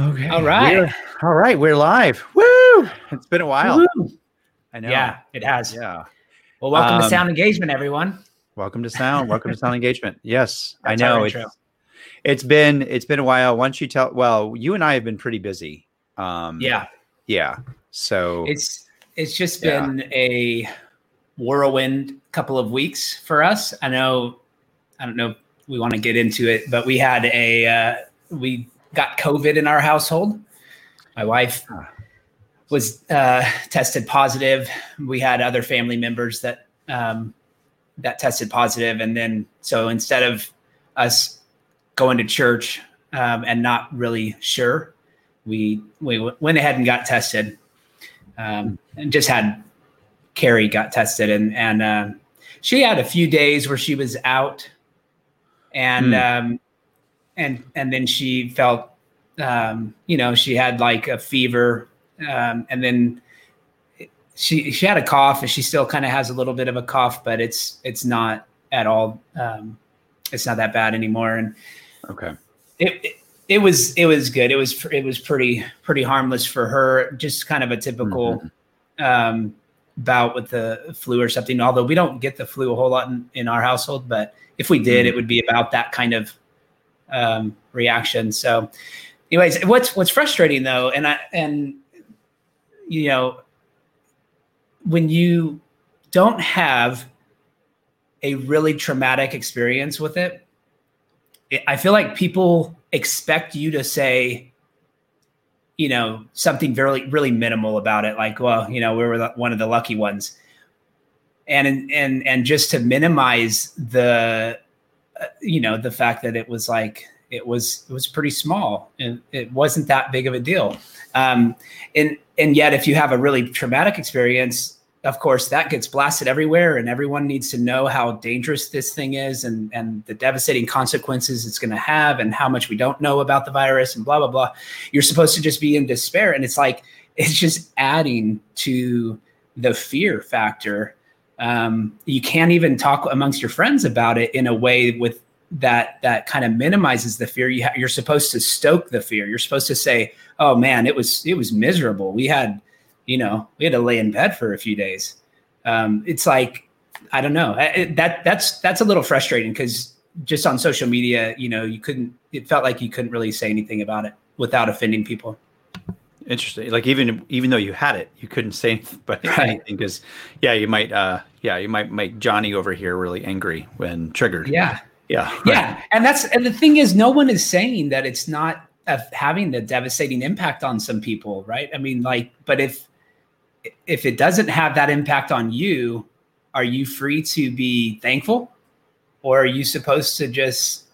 Okay. All right. We're, all right. We're live. Woo! It's been a while. Woo. I know. Yeah, it has. Yeah. Well, welcome Um, to Sound Engagement, everyone. Welcome to sound. Welcome to sound engagement. Yes, That's I know. It's, it's been it's been a while. Once you tell, well, you and I have been pretty busy. Um, Yeah, Yeah. So it's it's just Yeah. been a whirlwind couple of weeks for us. I know. I don't know. if We want to get into it, but we had a uh, we got COVID in our household. My wife was uh, tested positive. We had other family members that um, that tested positive, and then so instead of us going to church um, and not really sure, we we w- went ahead and got tested, um, and just had Carrie got tested, and and uh, she had a few days where she was out, and um, and and then she felt, um, you know, she had like a fever, um, and then she she had a cough, and she still kind of has a little bit of a cough, but it's it's not at all, um, it's not that bad anymore, and okay. it, it it was it was good. It was it was pretty pretty harmless for her. Just kind of a typical um, bout with the flu or something. Although we don't get the flu a whole lot in, in our household, but if we did, it would be about that kind of um, reaction. So, anyways, what's what's frustrating though, and I and you know when you don't have a really traumatic experience with it it- I feel like people expect you to say, you know, something very, really minimal about it, like, well, you know, we were one of the lucky ones, and and and just to minimize the, you know, the fact that it was like it was it was pretty small and it wasn't that big of a deal, um, and and yet if you have a really traumatic experience of course that gets blasted everywhere and everyone needs to know how dangerous this thing is and and the devastating consequences it's going to have and how much we don't know about the virus and blah blah blah. You're supposed to just be in despair and it's like it's just adding to the fear factor. Um, you can't even talk amongst your friends about it in a way with that that kind of minimizes the fear you ha- you're supposed to stoke the fear you're supposed to say oh man it was it was miserable we had you know, we had to lay in bed for a few days. Um, it's like, I don't know. It- that that's that's a little frustrating because just on social media, you know, you couldn't. It felt like you couldn't really say anything about it without offending people. Interesting. Like even even though you had it, you couldn't say anything, but Right. because yeah, you might uh yeah, you might make Johnny over here really angry when triggered. Yeah, Yeah. right. yeah, and that's and the thing is, no one is saying that it's not having the devastating impact on some people, right? I mean, like, but if if it doesn't have that impact on you, are you free to be thankful, or are you supposed to just,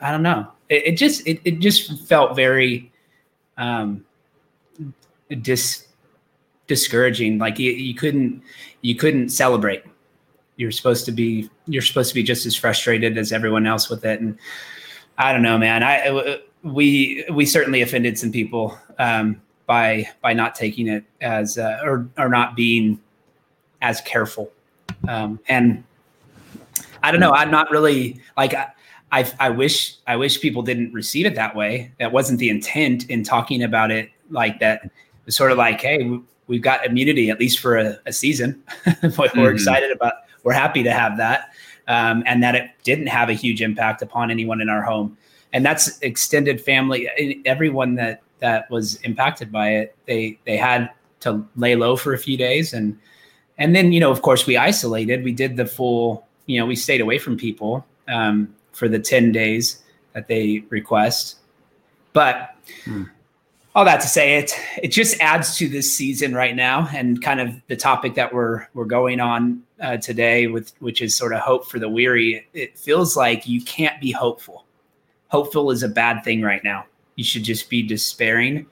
I don't know. It, it just it, it just felt very um dis discouraging. Like you, you couldn't you couldn't celebrate. You're supposed to be you're supposed to be just as frustrated as everyone else with it, and I don't know, man. I we we certainly offended some people um, by by not taking it as uh, or or not being as careful, um, and I don't know. I'm not really like I, I I wish I wish people didn't receive it that way. That wasn't the intent in talking about it like that. It was sort of like, hey, we've got immunity at least for a, a season. we're Mhm. excited about. We're happy to have that, um, and that it didn't have a huge impact upon anyone in our home. And that's extended family. Everyone that that was impacted by it, they they had to lay low for a few days, and and then you know, of course, we isolated. We did the full. You know, we stayed away from people um, for the ten days that they request. But Hmm. All that to say, it it just adds to this season right now, and kind of the topic that we're we're going on uh, today with, which is sort of hope for the weary. It feels like you can't be hopeful. Hopeful is a bad thing right now. You should just be despairing,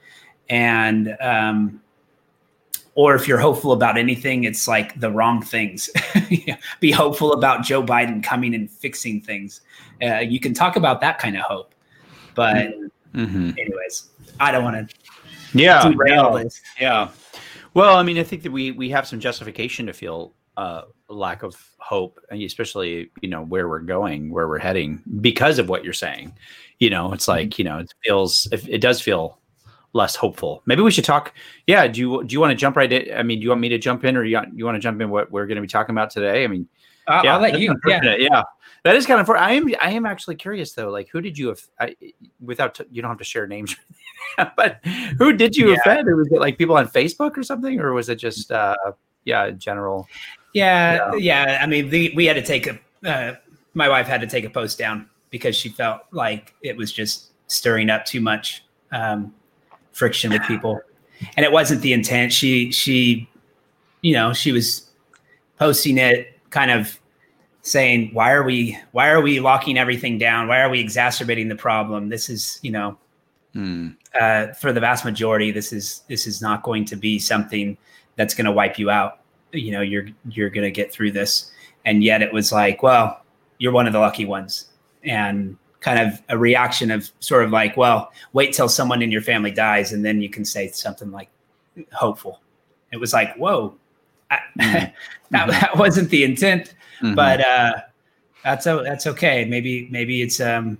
and um, or if you're hopeful about anything, it's like the wrong things. be hopeful about Joe Biden coming and fixing things. Uh, you can talk about that kind of hope, but Mhm. anyways, I don't want to Yeah. no. Yeah. Well, I mean, I think that we we have some justification to feel uh, a lack of hope, and especially you know where we're going, where we're heading, because of what you're saying. You know, it's like you know, it feels if it does feel less hopeful. Maybe we should talk. Yeah, do you do you want to jump right in? I mean, do you want me to jump in, or you you want to jump in what we're going to be talking about today? I mean, uh, yeah, I'll let you. Yeah. yeah, that is kind of. I am I am actually curious though. Like, who did you have? I, without t- you don't have to share names, but who did you yeah. offend? Or was it like people on Facebook or something, or was it just uh yeah general? Yeah, yeah. I mean, the, we had to take a. Uh, my wife had to take a post down because she felt like it was just stirring up too much um, friction with people, and it wasn't the intent. She she, you know, she was posting it kind of saying why are we why are we locking everything down? Why are we exacerbating the problem? This is you know mm. uh, for the vast majority this is this is not going to be something that's going to wipe you out. You know you're you're going to get through this. And yet it was like well you're one of the lucky ones. And kind of a reaction of sort of like well wait till someone in your family dies and then you can say something like hopeful. It was like whoa I, mm. that, that wasn't the intent mm-hmm. but uh that's that's okay maybe maybe it's um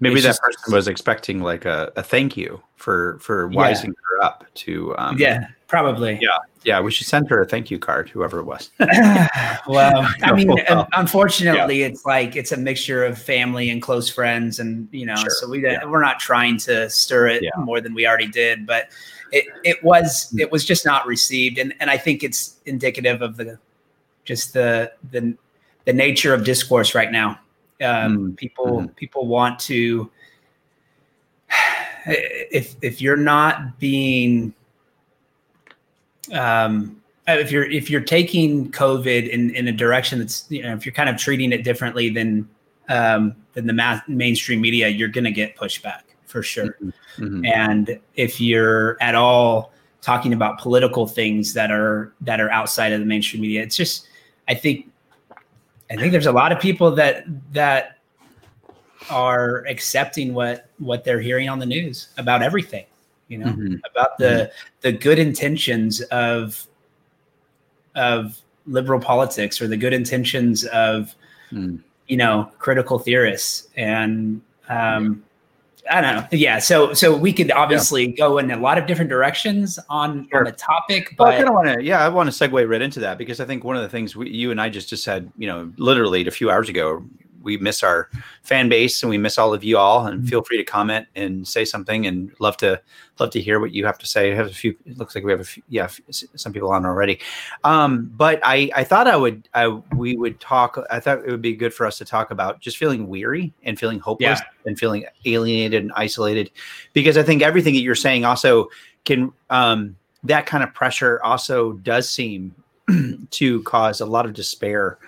maybe that just, person was expecting like a, a thank you for for wising yeah. her up to um yeah probably yeah yeah we should send her a thank you card whoever it was well i mean unfortunately yeah. it's like it's a mixture of family and close friends and you know sure. so we yeah. we're not trying to stir it more than we already did but it, it was mm. it was just not received and and i think it's indicative of the just the the the nature of discourse right now. Um, mm People mm people want to if if you're not being um, if you're if you're taking COVID in in a direction that's you know if you're kind of treating it differently than um, than the ma- mainstream media, you're going to get pushback for sure. Mm-hmm. Mm-hmm. And if you're at all talking about political things that are that are outside of the mainstream media, it's just I think I think there's a lot of people that that are accepting what what they're hearing on the news about everything, you know, mm-hmm. about the mm-hmm. the good intentions of of liberal politics or the good intentions of mm. you know critical theorists and um I don't know. Yeah, so so we could obviously yeah. go in a lot of different directions on sure. on the topic, but well, I kind of want to. Yeah, I want to segue right into that because I think one of the things we, you and I just just said, you know, literally a few hours ago, we miss our fan base and we miss all of you all. And mm-hmm. feel free to comment and say something. And love to love to hear what you have to say. I have a few. It looks like we have a few. Yeah, some people on already. Um, but I I thought I would I we would talk. I thought it would be good for us to talk about just feeling weary and feeling hopeless yeah. and feeling alienated and isolated, because I think everything that you're saying also can um, that kind of pressure also does seem to cause a lot of despair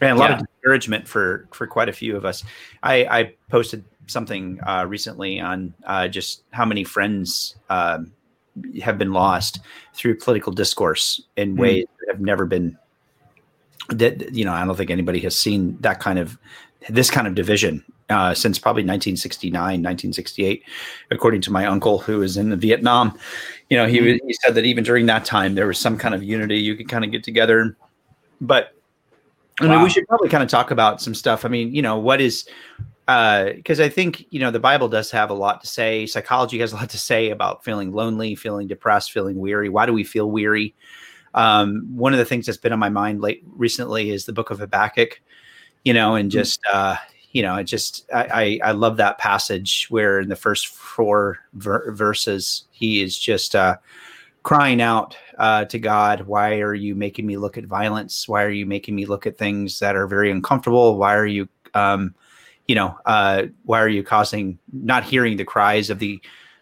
and a lot yeah. of discouragement for for quite a few of us. I, I posted something uh, recently on uh, just how many friends um, have been lost through political discourse in mm. ways that have never been. That you know, I don't think anybody has seen that kind of this kind of division uh, since probably 1969, 1968, according to my uncle who was in the Vietnam. You know, he mm. he said that even during that time there was some kind of unity. You could kind of get together, but I mean, we should probably kind of talk about some stuff. I mean, you know, what is because uh, I think you know the Bible does have a lot to say. Psychology has a lot to say about feeling lonely, feeling depressed, feeling weary. Why do we feel weary? Um, one of the things that's been on my mind late recently is the Book of Habakkuk. You know, and hmm. just uh, you know, it just I, I, I love that passage where in the first four ver- verses he is just uh, crying out uh, to God, why are you making me look at violence? Why are you making me look at things that are very uncomfortable? Why are you, um, you know, uh, why are you causing not hearing the cries of the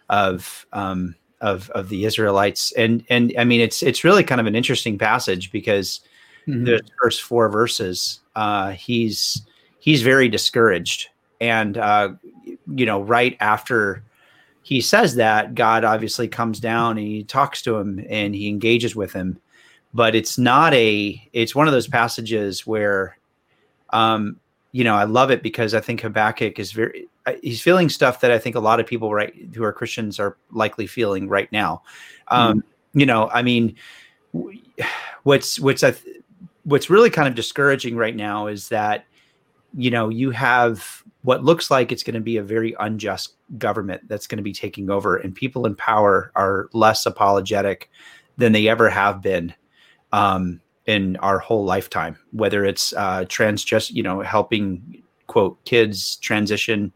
of um, of of the Israelites? And and I mean, it's it's really kind of an interesting passage because mm-hmm. the first four verses, uh, he's he's very discouraged, and uh, you know, right after he says that God obviously comes down and he talks to him and he engages with him, but it's not a. It's one of those passages where, um, you know, I love it because I think Habakkuk is very. He's feeling stuff that I think a lot of people right who are Christians are likely feeling right now. Um, mm You know, I mean, what's what's a, what's really kind of discouraging right now is that you know, you have what looks like it's going to be a very unjust government that's going to be taking over, and people in power are less apologetic than they ever have been um, in our whole lifetime. Whether it's uh, trans, just you know, helping quote kids transition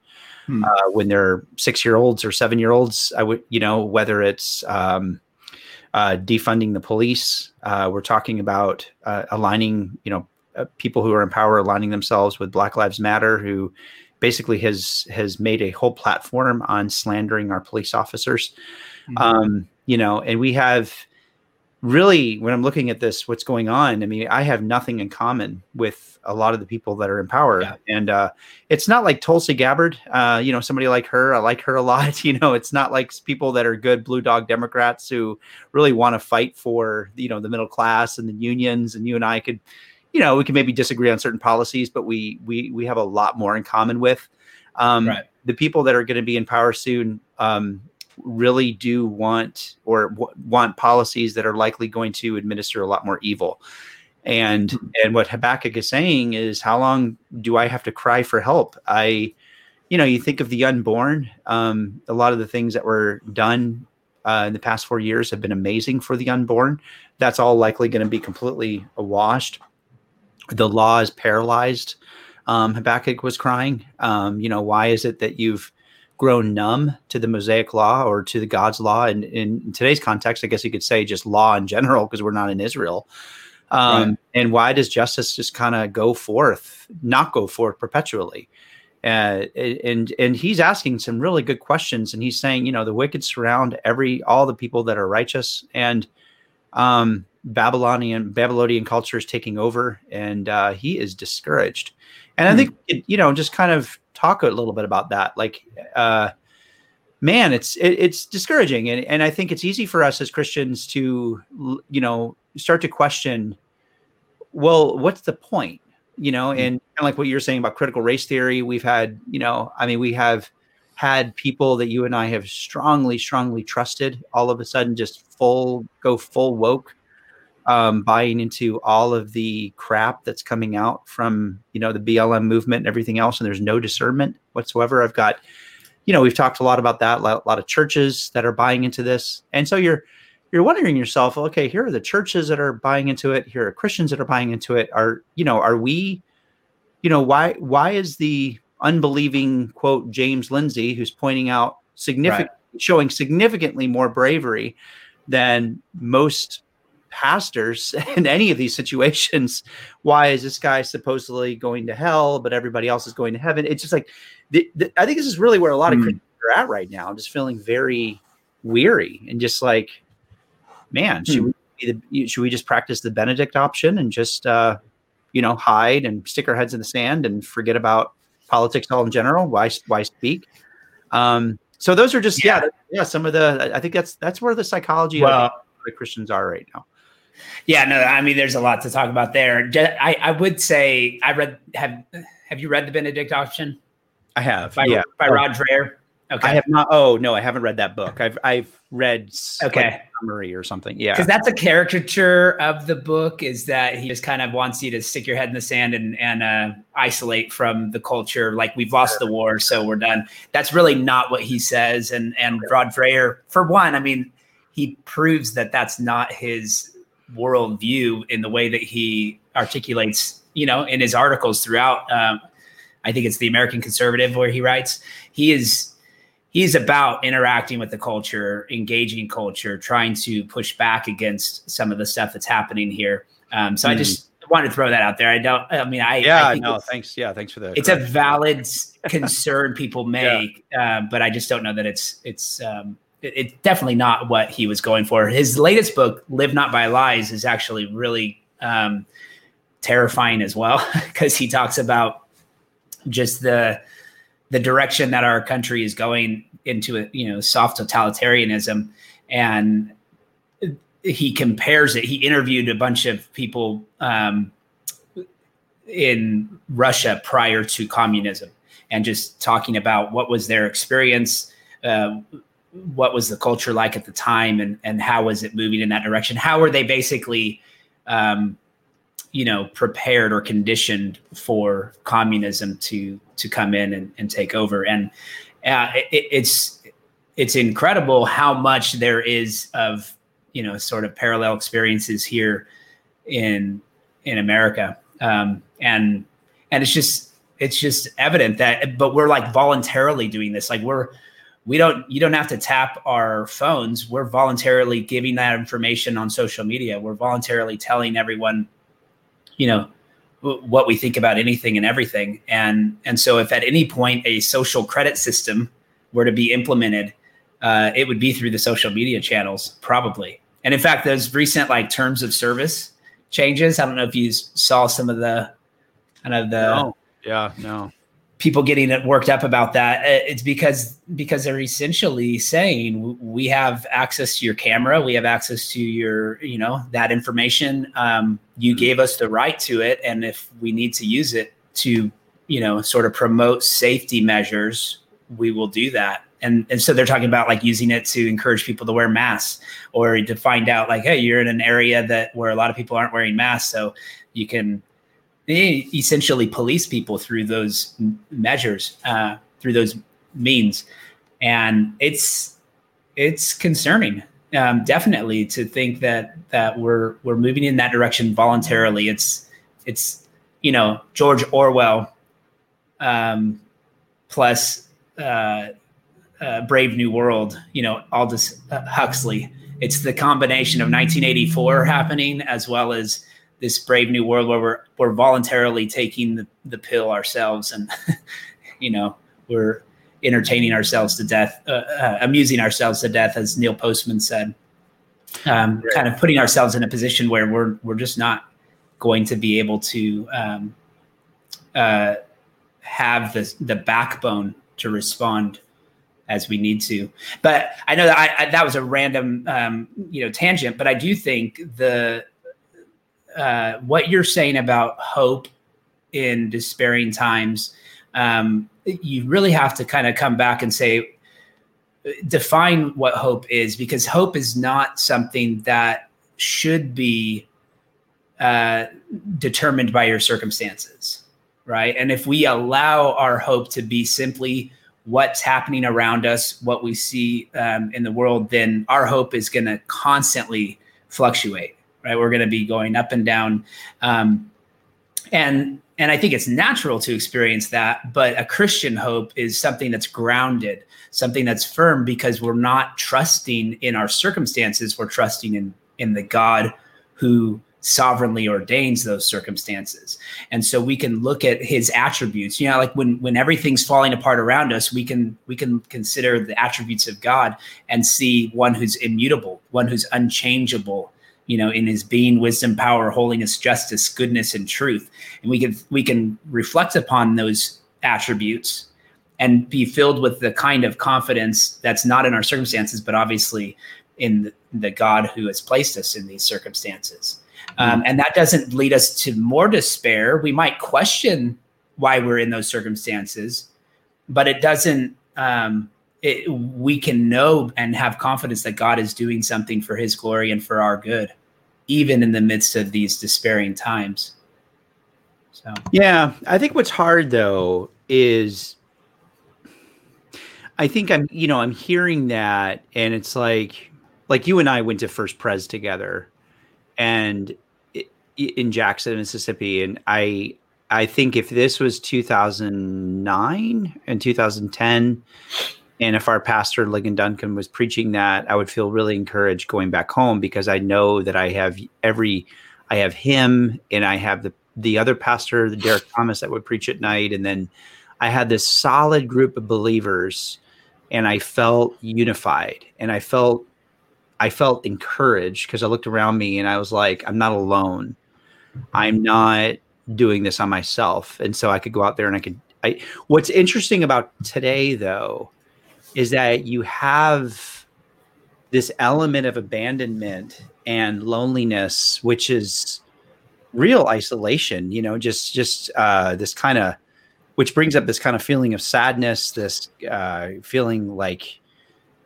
hmm. uh, when they're six year olds or seven year olds. I would, you know, whether it's um, uh, defunding the police. Uh, we're talking about uh, aligning, you know, people who are in power aligning themselves with Black Lives Matter, who basically has has made a whole platform on slandering our police officers. Mm-hmm. Um, you know, and we have really when I'm looking at this, what's going on? I mean, I have nothing in common with a lot of the people that are in power, yeah. and uh, it's not like Tulsi Gabbard. Uh, you know, somebody like her, I like her a lot. You know, it's not like people that are good blue dog Democrats who really want to fight for you know the middle class and the unions. And you and I could, you know, we can maybe disagree on certain policies, but we we we have a lot more in common with. Um, right. The people that are going to be in power soon, um, really do want or w- want policies that are likely going to administer a lot more evil. And hmm. and what Habakkuk is saying is, how long do I have to cry for help? I, you know, you think of the unborn. Um, a lot of the things that were done uh, in the past four years have been amazing for the unborn. That's all likely going to be completely washed. The law is paralyzed. Um, Habakkuk was crying. Um, you know, why is it that you've grown numb to the Mosaic law or to the God's law. And in today's context, I guess you could say just law in general, because we're not in Israel. Um, right. And why does justice just kind of go forth, not go forth perpetually? Uh, and and he's asking some really good questions, and he's saying, you know, the wicked surround every all the people that are righteous, and um, Babylonian Babylonian culture is taking over, and uh, he is discouraged. And I hmm. think it, you know, just kind of talk a little bit about that. Like, uh, man, it's it, it's discouraging, and and I think it's easy for us as Christians to you know start to question. Well, what's the point? You know, mm-hmm. and kind of like what you're saying about critical race theory, we've had, you know, I mean, we have had people that you and I have strongly, strongly trusted all of a sudden just full go full woke um, buying into all of the crap that's coming out from you know the BLM movement and everything else, and there's no discernment whatsoever. I've got, you know, we've talked a lot about that. A lot of churches that are buying into this, and so you're you're wondering yourself, okay, here are the churches that are buying into it. Here are Christians that are buying into it. Are you know, are we, you know, why why is the unbelieving quote James Lindsay who's pointing out significant right. showing significantly more bravery than most pastors in any of these situations. Why is this guy supposedly going to hell, but everybody else is going to heaven? It's just like, the, the, I think this is really where a lot of mm. Christians are at right now. I'm just feeling very weary and just like, man, mm. should hmm. we the, should we just practice the Benedict option and just uh, you know hide and stick our heads in the sand and forget about politics all in general? Why why speak? Um, so those are just yeah. yeah yeah some of the I think that's that's where the psychology well, of the Christians are right now. Yeah, no, I mean, there's a lot to talk about there. I, I would say I read have have you read the Benedict option? I have. By, yeah, by oh. Rod Dreher. Okay. I have not. Oh no, I haven't read that book. I've I've read okay like summary or something. Yeah, because that's a caricature of the book. Is that he just kind of wants you to stick your head in the sand and and uh, isolate from the culture. Like we've lost the war, so we're done. That's really not what he says. And and Rod Dreher, for one, I mean, he proves that that's not his worldview in the way that he articulates, you know, in his articles throughout. Um, I think it's the American Conservative where he writes. He is he's about interacting with the culture, engaging culture, trying to push back against some of the stuff that's happening here. Um, so mm. I just wanted to throw that out there. I don't. I mean, I yeah, I no, thanks. Yeah, thanks for that. It's a valid concern people make, yeah. uh, but I just don't know that it's it's um, it's definitely not what he was going for. His latest book, Live Not by Lies, is actually really um, terrifying as well because he talks about just the the direction that our country is going into a you know soft totalitarianism and he compares it he interviewed a bunch of people um, in russia prior to communism and just talking about what was their experience uh, what was the culture like at the time and and how was it moving in that direction? How were they basically um, you know prepared or conditioned for communism to to come in and, and take over? And uh, it, it's it's incredible how much there is of you know sort of parallel experiences here in in America. Um, and and it's just it's just evident that but we're like voluntarily doing this. Like we're we don't you don't have to tap our phones. We're voluntarily giving that information on social media. We're voluntarily telling everyone you know what we think about anything and everything. And and so if at any point a social credit system were to be implemented uh, it would be through the social media channels probably. And in fact those recent like terms of service changes i don't know if you saw some of the kind of the no. yeah no people getting it worked up about that uh, it's because because they're essentially saying we have access to your camera. We have access to your you know that information. Um, you mm-hmm. gave us the right to it and if we need to use it to you know sort of promote safety measures we will do that. And and so they're talking about like using it to encourage people to wear masks or to find out like hey you're in an area that where a lot of people aren't wearing masks so you can essentially police people through those measures, uh, through those means, and it's it's concerning, um, definitely, to think that that we're we're moving in that direction voluntarily. It's it's you know George Orwell, um, plus uh, uh, Brave New World. You know Aldous Huxley. It's the combination of 1984 happening as well as this brave new world where we're we're voluntarily taking the, the pill ourselves and you know we're entertaining ourselves to death uh, uh, amusing ourselves to death as neil postman said um, right. kind of putting ourselves in a position where we're we're just not going to be able to um, uh, have the the backbone to respond as we need to. But I know that I, I that was a random um, you know tangent, but I do think the uh, what you're saying about hope in despairing times, um, you really have to kind of come back and say, define what hope is, because hope is not something that should be uh, determined by your circumstances, right? And if we allow our hope to be simply what's happening around us, what we see um, in the world, then our hope is going to constantly fluctuate right? We're going to be going up and down. Um, and and I think it's natural to experience that, but a Christian hope is something that's grounded, something that's firm because we're not trusting in our circumstances, we're trusting in in the God who sovereignly ordains those circumstances. And so we can look at his attributes. You know, like when when everything's falling apart around us, we can we can consider the attributes of God and see one who's immutable, one who's unchangeable, you know in his being wisdom power holiness justice goodness and truth. And we can we can reflect upon those attributes and be filled with the kind of confidence that's not in our circumstances but obviously in the, the god who has placed us in these circumstances. Um, and that doesn't lead us to more despair. We might question why we're in those circumstances but it doesn't um, it, we can know and have confidence that God is doing something for his glory and for our good, even in the midst of these despairing times. So, yeah, I think what's hard though is I think I'm, you know, I'm hearing that and it's like, like you and I went to First Pres together and in Jackson, Mississippi. And I, I think if this was 2009 and 2010, and if our pastor, Ligon Duncan, was preaching that, I would feel really encouraged going back home because I know that I have every, I have him and I have the, the other pastor, Derek Thomas, that would preach at night. And then I had this solid group of believers and I felt unified and I felt, I felt encouraged because I looked around me and I was like, I'm not alone. I'm not doing this on myself. And so I could go out there and I could, I, what's interesting about today though, is that you have this element of abandonment and loneliness, which is real isolation, you know, just, just, uh, this kind of, which brings up this kind of feeling of sadness, this, uh, feeling like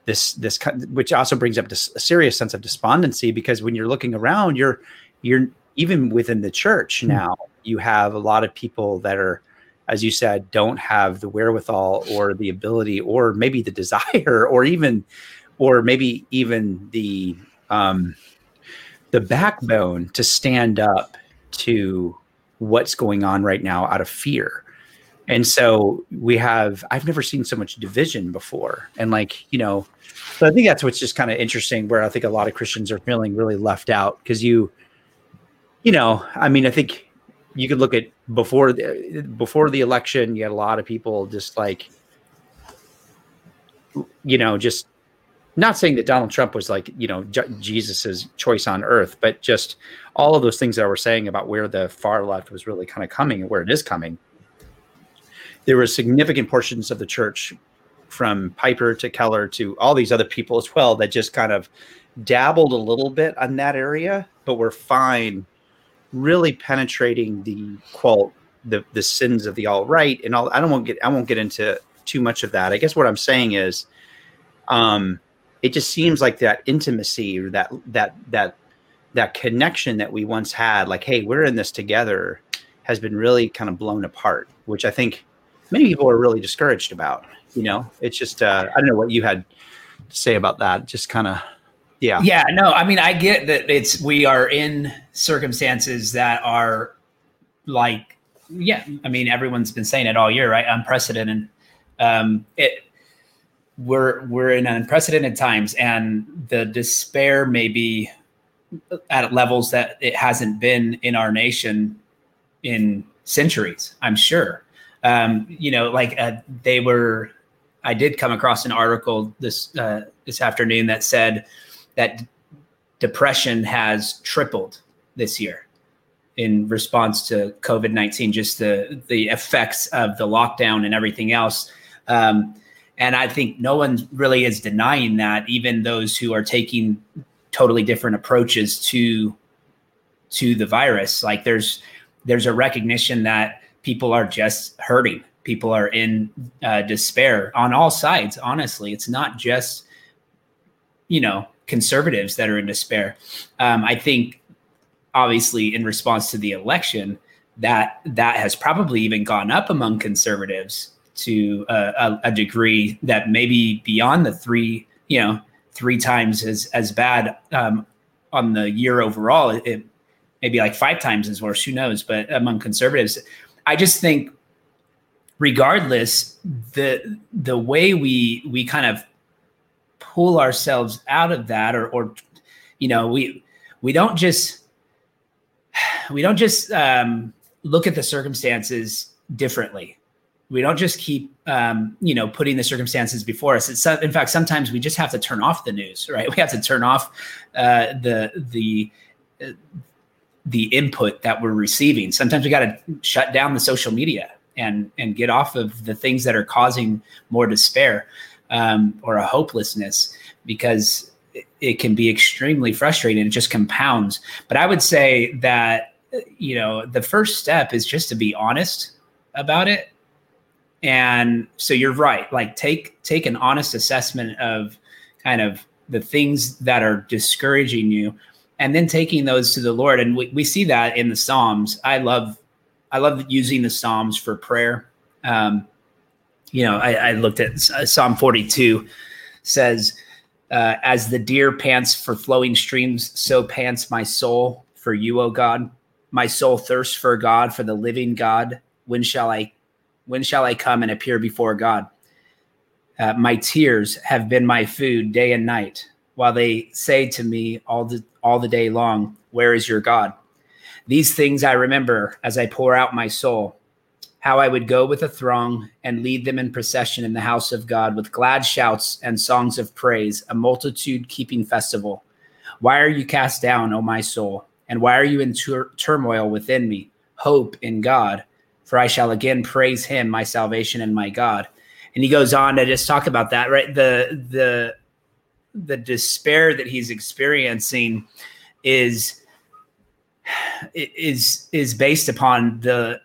this, this, which also brings up this a serious sense of despondency because when you're looking around, you're, you're, even within the church Hmm. now, you have a lot of people that are, as you said, don't have the wherewithal or the ability, or maybe the desire, or even, or maybe even the um, the backbone to stand up to what's going on right now out of fear. And so we have, I've never seen so much division before. And like, you know, so I think that's what's just kind of interesting where I think a lot of Christians are feeling really left out because you, you know, I mean, I think you could look at before the, before the election, you had a lot of people just like, you know, just not saying that Donald Trump was like, you know, J- Jesus's choice on earth, but just all of those things that we're saying about where the far left was really kind of coming and where it is coming. There were significant portions of the church from Piper to Keller to all these other people as well that just kind of dabbled a little bit on that area, but were fine really penetrating the quote the the sins of the all right and all I don't want to get I won't get into too much of that. I guess what I'm saying is um it just seems like that intimacy or that that that that connection that we once had like hey we're in this together has been really kind of blown apart which i think many people are really discouraged about you know it's just uh, i don't know what you had to say about that just kind of yeah Yeah, no, I mean, I get that it's we are in circumstances that are like, yeah, I mean, everyone's been saying it all year, right? Unprecedented. Um, it we're we're in unprecedented times, and the despair may be at levels that it hasn't been in our nation in centuries. I'm sure. Um, you know, like uh, they were. I did come across an article this uh, this afternoon that said that depression has tripled this year in response to COVID nineteen, just the the effects of the lockdown and everything else. Um, and I think no one really is denying that, even those who are taking totally different approaches to to the virus. Like there's there's a recognition that people are just hurting. People are in uh, despair on all sides. Honestly, it's not just you know conservatives that are in despair. Um, I think, obviously, in response to the election, that that has probably even gone up among conservatives to a, a, a degree that maybe beyond the three, you know, three times as as bad um, on the year overall. It, it maybe like five times as worse. Who knows? But among conservatives, I just think, regardless, the the way we we kind of pull ourselves out of that or or you know we we don't just we don't just um, look at the circumstances differently. We don't just keep um, you know putting the circumstances before us. It's in fact sometimes we just have to turn off the news right? We have to turn off uh, the the uh, the input that we're receiving. Sometimes we got to shut down the social media and and get off of the things that are causing more despair um, or a hopelessness because it, it can be extremely frustrating. It just compounds. But I would say that, you know, the first step is just to be honest about it. And so you're right. Like take take an honest assessment of kind of the things that are discouraging you and then taking those to the Lord. And we, we see that in the Psalms. I love I love using the Psalms for prayer. Um, you know, I, I looked at Psalm 42 says, uh, as the deer pants for flowing streams, so pants my soul for you, O God. My soul thirsts for God, for the living God. When shall I, when shall I come and appear before God? Uh, my tears have been my food day and night, while they say to me all the all the day long, "Where is your God?" These things I remember as I pour out my soul how I would go with a throng and lead them in procession in the house of God with glad shouts and songs of praise, a multitude keeping festival. Why are you cast down, O my soul? And why are you in tur- turmoil within me? Hope in God, for I shall again praise him, my salvation and my God. And he goes on to just talk about that, right? The the the despair that he's experiencing is is is based upon the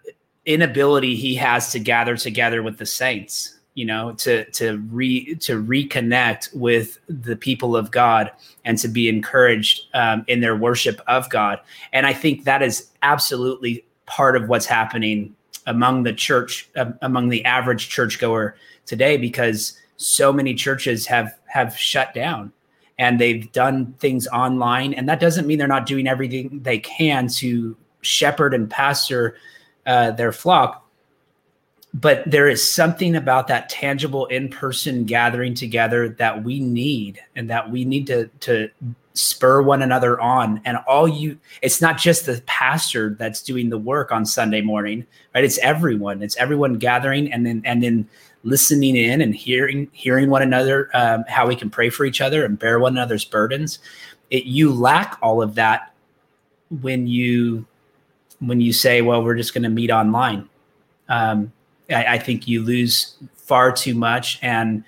inability he has to gather together with the saints you know, to to re to reconnect with the people of God and to be encouraged um, in their worship of God. And I think that is absolutely part of what's happening among the church, uh, among the average churchgoer today, because so many churches have have shut down and they've done things online, and that doesn't mean they're not doing everything they can to shepherd and pastor uh, their flock but there is something about that tangible in-person gathering together that we need and that we need to to spur one another on. And all you it's not just the pastor that's doing the work on sunday morning right? It's everyone. It's everyone gathering and then and then listening in and hearing hearing one another um, how we can pray for each other and bear one another's burdens. It you lack all of that when you when you say well we're just going to meet online um, I, I think you lose far too much. And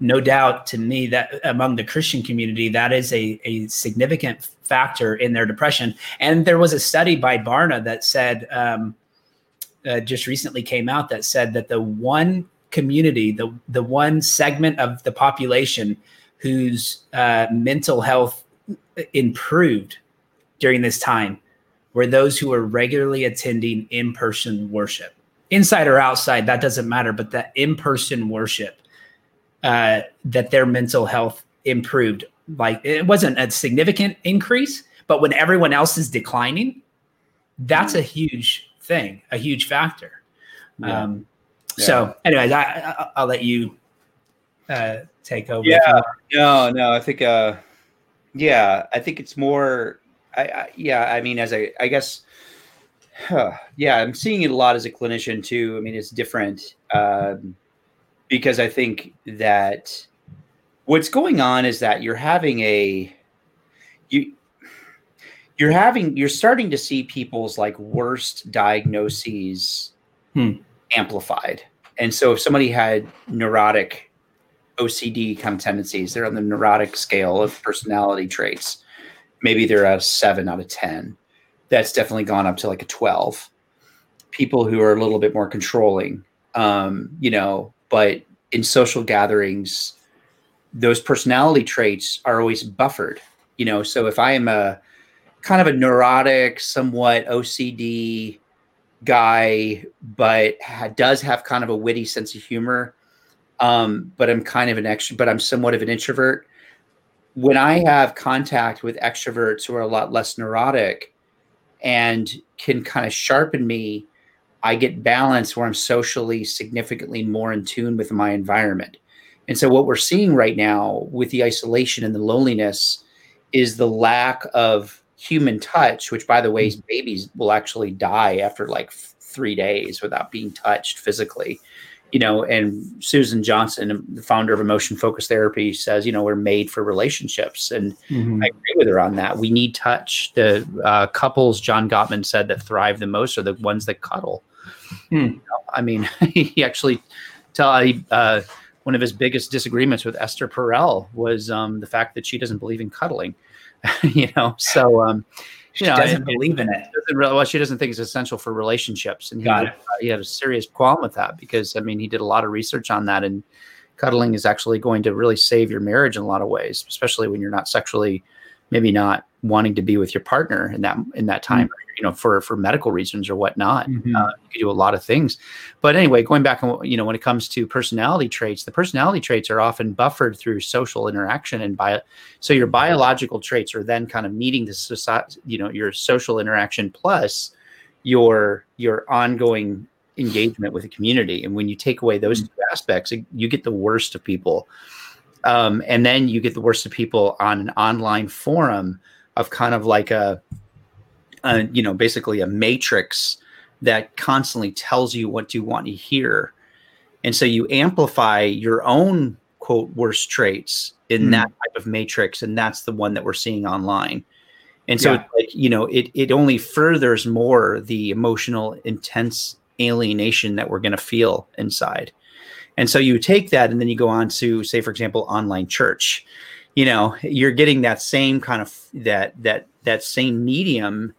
no doubt to me that among the Christian community, that is a, a significant factor in their depression. And there was a study by Barna that said, um, uh, just recently came out that said that the one community, the, the one segment of the population whose uh, mental health improved during this time were those who were regularly attending in person worship inside or outside, that doesn't matter, but that in person worship, uh, that their mental health improved. Like it wasn't a significant increase, but when everyone else is declining, that's a huge thing, a huge factor. Yeah. Um, yeah. So, anyways, I, I, will let you uh, take over. Yeah, no, no, I think, uh, yeah, I think it's more. I, I yeah, I mean, as I, I guess yeah, I'm seeing it a lot as a clinician too. I mean, it's different um, because I think that what's going on is that you're having a you you're having you're starting to see people's like worst diagnoses hmm. amplified. And so if somebody had neurotic OCD kind of tendencies, they're on the neurotic scale of personality traits. Maybe they're a seven out of ten. That's definitely gone up to like a 12 people who are a little bit more controlling um, you know but in social gatherings those personality traits are always buffered you know? So if i am a kind of a neurotic somewhat ocd guy but ha- does have kind of a witty sense of humor um, but i'm kind of an extra but i'm somewhat of an introvert when i have contact with extroverts who are a lot less neurotic and can kind of sharpen me, I get balance where I'm socially significantly more in tune with my environment. And so, what we're seeing right now with the isolation and the loneliness is the lack of human touch, which, by the way, mm-hmm. babies will actually die after like three days without being touched physically you know, and Susan Johnson, the founder of Emotion Focused Therapy, says, you know, we're made for relationships, and mm-hmm. I agree with her on that. We need touch. The uh, couples John Gottman said that thrive the most are the ones that cuddle. Hmm. You know, I mean, he actually tell uh, one of his biggest disagreements with Esther Perel was um, the fact that she doesn't believe in cuddling. you know, so um, she you know, doesn't believe in it. Doesn't really, well, she doesn't think it's essential for relationships, and he, Got it. Uh, he had a serious qualm with that because I mean he did a lot of research on that, and cuddling is actually going to really save your marriage in a lot of ways, especially when you're not sexually, maybe not wanting to be with your partner in that in that time. Mm-hmm you know for for medical reasons or whatnot mm-hmm. uh, you can do a lot of things but anyway going back you know when it comes to personality traits the personality traits are often buffered through social interaction and bio so your biological traits are then kind of meeting the society you know your social interaction plus your your ongoing engagement with the community and when you take away those mm-hmm. two aspects you get the worst of people um, and then you get the worst of people on an online forum of kind of like a uh, you know, basically a matrix that constantly tells you what you want to hear. And so you amplify your own quote worst traits in mm. that type of matrix, and that's the one that we're seeing online. And so, yeah. like, you know, it it only furthers more the emotional intense alienation that we're going to feel inside. And so you take that, and then you go on to say, for example, online church. You know, you're getting that same kind of that that that same medium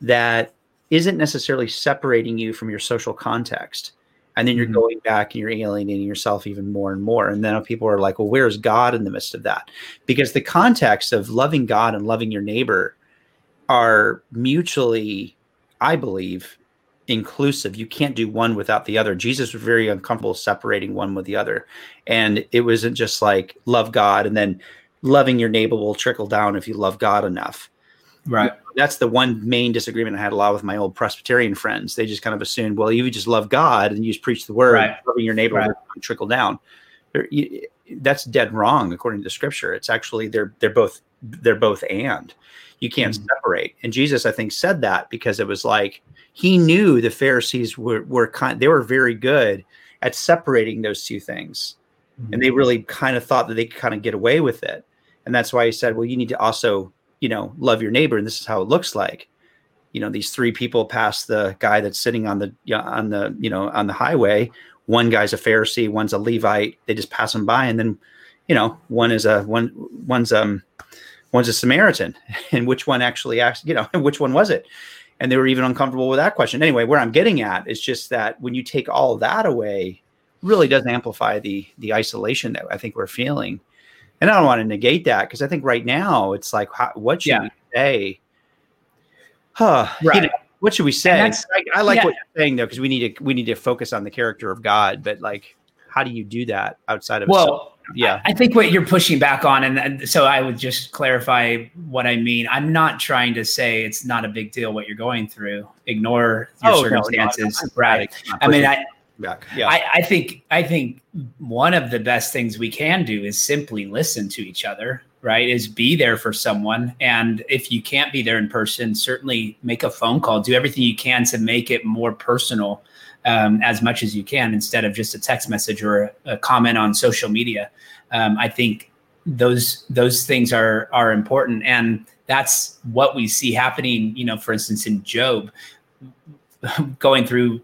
that isn't necessarily separating you from your social context. and then you're mm-hmm. going back and you're alienating yourself even more and more. And then people are like well where's god in the midst of that? Because the context of loving god and loving your neighbor are mutually i believe inclusive. You can't do one without the other. Jesus was very uncomfortable separating one with the other. And it wasn't just like love god and then loving your neighbor will trickle down if you love god enough right that's the one main disagreement I had a lot with my old Presbyterian friends. They just kind of assumed, well, you just love God and you just preach the word, right. loving your neighbor right. trickle down. You, that's dead wrong according to the scripture. It's actually they're they're both they're both and you can't mm-hmm. separate. And Jesus, I think, said that because it was like he knew the Pharisees were were kind they were very good at separating those two things. Mm-hmm. And they really kind of thought that they could kind of get away with it. And that's why he said, well, you need to also you know, love your neighbor, and this is how it looks like. You know, these three people pass the guy that's sitting on the on the you know on the highway. One guy's a Pharisee, one's a Levite. They just pass them by, and then, you know, one is a one one's um one's a Samaritan, and which one actually asked, you know, which one was it? And they were even uncomfortable with that question. Anyway, where I'm getting at is just that when you take all that away, really does amplify the the isolation that I think we're feeling and I don't want to negate that because I think right now it's like, how, what should yeah. we say? Huh, right. You know, what should we say? I, I, like yeah. what you're saying though, because we need to we need to focus on the character of God. But like, how do you do that outside of well? yeah, I think what you're pushing back on, and so I would just clarify what I mean. I'm not trying to say it's not a big deal what you're going through. Ignore your oh, circumstances, no, no, right? I mean, I back. Yeah. I, I, think I think one of the best things we can do is simply listen to each other, right? Is be there for someone. And if you can't be there in person, certainly make a phone call. Do everything you can to make it more personal um, as much as you can instead of just a text message or a, a comment on social media. Um, I think those those things are are important and that's what we see happening you know for instance in Job going through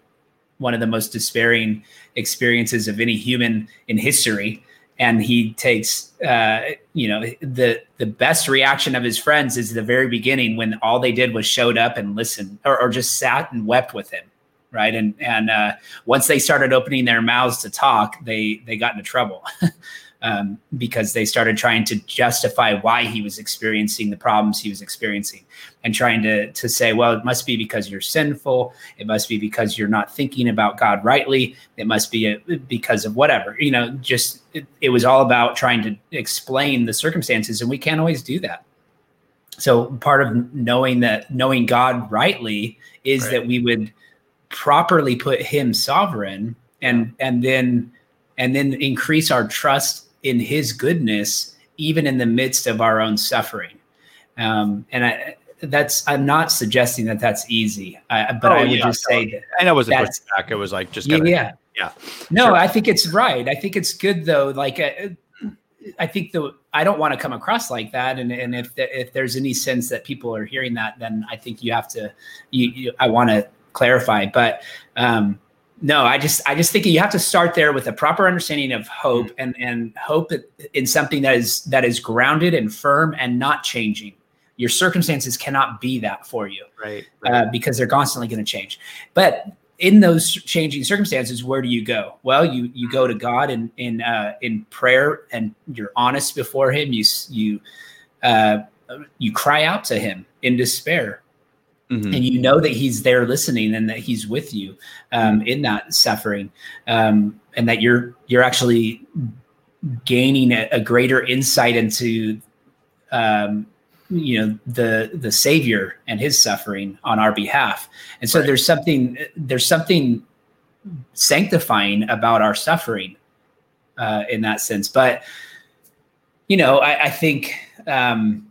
one of the most despairing experiences of any human in history. And he takes uh, you know the the best reaction of his friends is the very beginning when all they did was showed up and listened or, or just sat and wept with him right? And and uh, once they started opening their mouths to talk they they got into trouble um, because they started trying to justify why he was experiencing the problems he was experiencing and trying to, to say, well, it must be because you're sinful. It must be because you're not thinking about God rightly. It must be a, because of whatever, you know, just it, it was all about trying to explain the circumstances. And we can't always do that. So part of knowing that knowing God rightly is right. that we would properly put him sovereign and, and then, and then increase our trust in his goodness, even in the midst of our own suffering. Um, and I, that's I'm not suggesting that that's easy, I, but oh, I would yeah, just say that. I know it was a pushback. It was like just kinda, yeah, yeah. No, sure. I think it's right. I think it's good though. Like uh, I think the I don't want to come across like that. And and if the, if there's any sense that people are hearing that, then I think you have to. You, you I want to clarify, but um, no, I just I just think you have to start there with a proper understanding of hope mm-hmm. and and hope in something that is that is grounded and firm and not changing. Your circumstances cannot be that for you, right? right. Uh, because they're constantly going to change. But in those changing circumstances, where do you go? Well, you you go to God in in uh, in prayer, and you're honest before Him. You you uh, you cry out to Him in despair Mm-hmm. and you know that he's there listening and that he's with you um, in that suffering um, and that you're you're actually gaining a, a greater insight into um, you know the the savior and his suffering on our behalf and so right. there's something there's something sanctifying about our suffering uh, in that sense but you know i, I think um,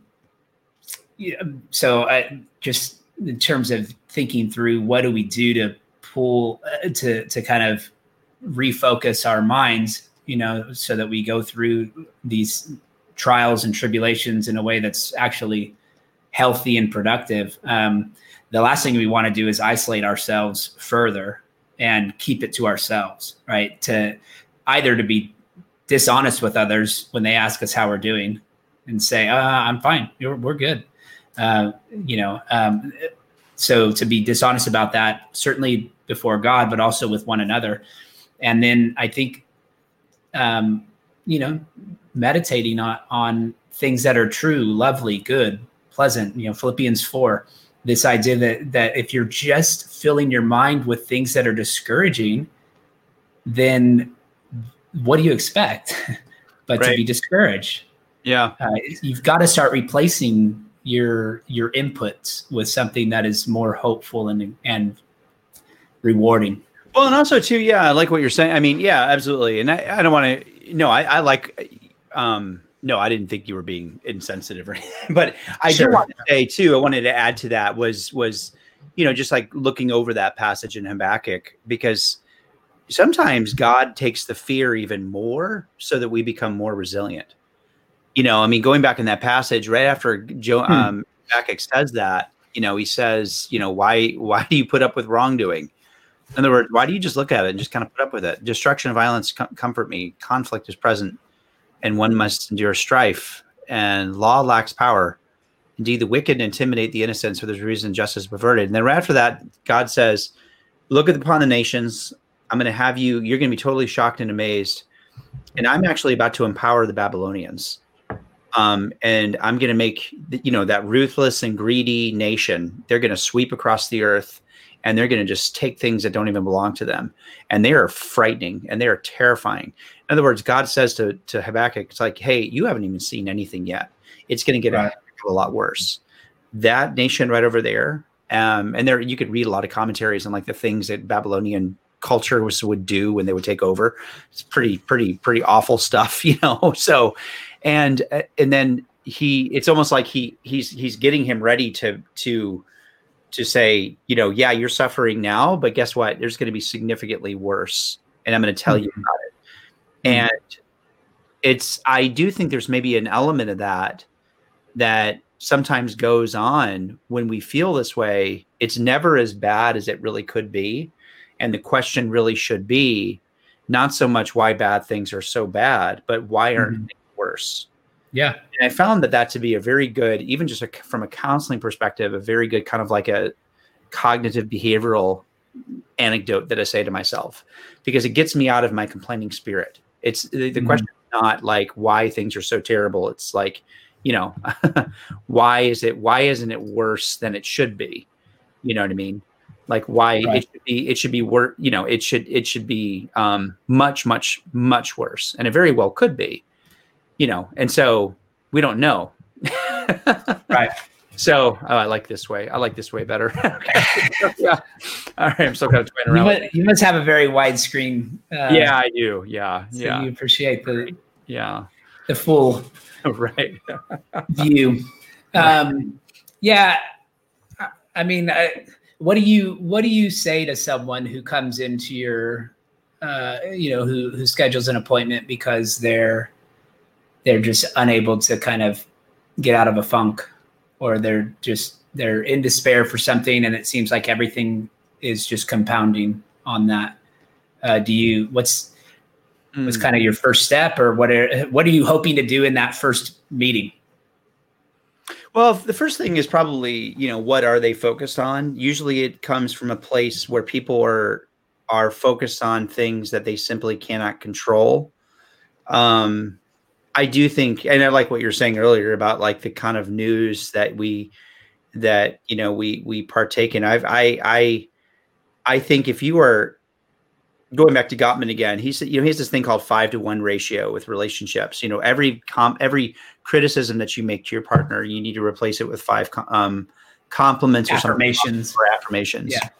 so i just in terms of thinking through what do we do to pull uh, to to kind of refocus our minds you know so that we go through these trials and tribulations in a way that's actually healthy and productive. Um, the last thing we want to do is isolate ourselves further and keep it to ourselves right? To either to be dishonest with others when they ask us how we're doing and say uh, i'm fine. We're, we're good uh, you know, um, so to be dishonest about that, certainly before God, but also with one another. and then I think, um, you know, meditating on on things that are true, lovely, good, pleasant. You know, Philippians four, this idea that that if you're just filling your mind with things that are discouraging, then what do you expect? but right. to be discouraged. Yeah, uh, you've got to start replacing your your inputs with something that is more hopeful and and rewarding. Well, and also too, yeah, I like what you're saying. I mean, yeah, absolutely. And I, I don't want to. No, I, I like. Um, no, I didn't think you were being insensitive or anything. But I sure. do want to say too. I wanted to add to that was was, you know, just like looking over that passage in Habakkuk because sometimes God takes the fear even more so that we become more resilient. You know, I mean, going back in that passage right after Joe hmm. um, Habakkuk says that, you know, he says, you know, why why do you put up with wrongdoing? In other words, why do you just look at it and just kind of put up with it? Destruction and violence com- comfort me. Conflict is present, and one must endure strife. And law lacks power. Indeed, the wicked intimidate the innocent, so there's reason justice is perverted. And then right after that, God says, "Look upon the nations. I'm going to have you. You're going to be totally shocked and amazed. And I'm actually about to empower the Babylonians." Um, and I'm going to make you know that ruthless and greedy nation. They're going to sweep across the earth and they're going to just take things that don't even belong to them. And they are frightening and they are terrifying. In other words, God says to, to Habakkuk, it's like, hey, you haven't even seen anything yet. It's going to get right. a, lot worse. That nation right over there, um, and there you could read a lot of commentaries on like the things that Babylonian culture was, would do when they would take over. It's pretty, pretty, pretty awful stuff, you know. So, and uh, and then he, it's almost like he he's he's getting him ready to to to say, you know, yeah, you're suffering now, but guess what? There's going to be significantly worse, and I'm going to tell mm-hmm. you about it. Mm-hmm. And it's, I do think there's maybe an element of that that sometimes goes on when we feel this way. It's never as bad as it really could be, and the question really should be not so much why bad things are so bad, but why aren't mm-hmm. Worse? Yeah. And I found that that to be a very good, even just a, from a counseling perspective, a very good kind of like a cognitive behavioral anecdote that I say to myself because it gets me out of my complaining spirit. It's the, the mm-hmm. question is not like why things are so terrible. It's like, you know, why is it, why isn't it worse than it should be? You know what I mean? Like why right. it should be, it should be worse, you know, it should, it should be um, much, much, much worse. And it very well could be you know, and so we don't know. right. So oh, I like this way. I like this way better. yeah. All right. I'm still kind of toying around. You must, you must have a very wide screen. Uh, yeah, I do. Yeah. So yeah. You appreciate the yeah the full right view. Um, yeah. I mean, I, what do you what do you say to someone who comes into your uh, you know who who schedules an appointment because they're they're just unable to kind of get out of a funk or they're just they're in despair for something and it seems like everything is just compounding on that. Uh, do you what's mm. what's kind of your first step or what are what are you hoping to do in that first meeting? Well the first thing is probably you know what are they focused on? Usually it comes from a place where people are are focused on things that they simply cannot control. Um I do think, and I like what you're saying earlier about like the kind of news that we that you know we we partake in. I've I I I think if you are going back to Gottman again, he said you know he has this thing called five to one ratio with relationships. You know every comp every criticism that you make to your partner, you need to replace it with five um, compliments or affirmations or affirmations. Yeah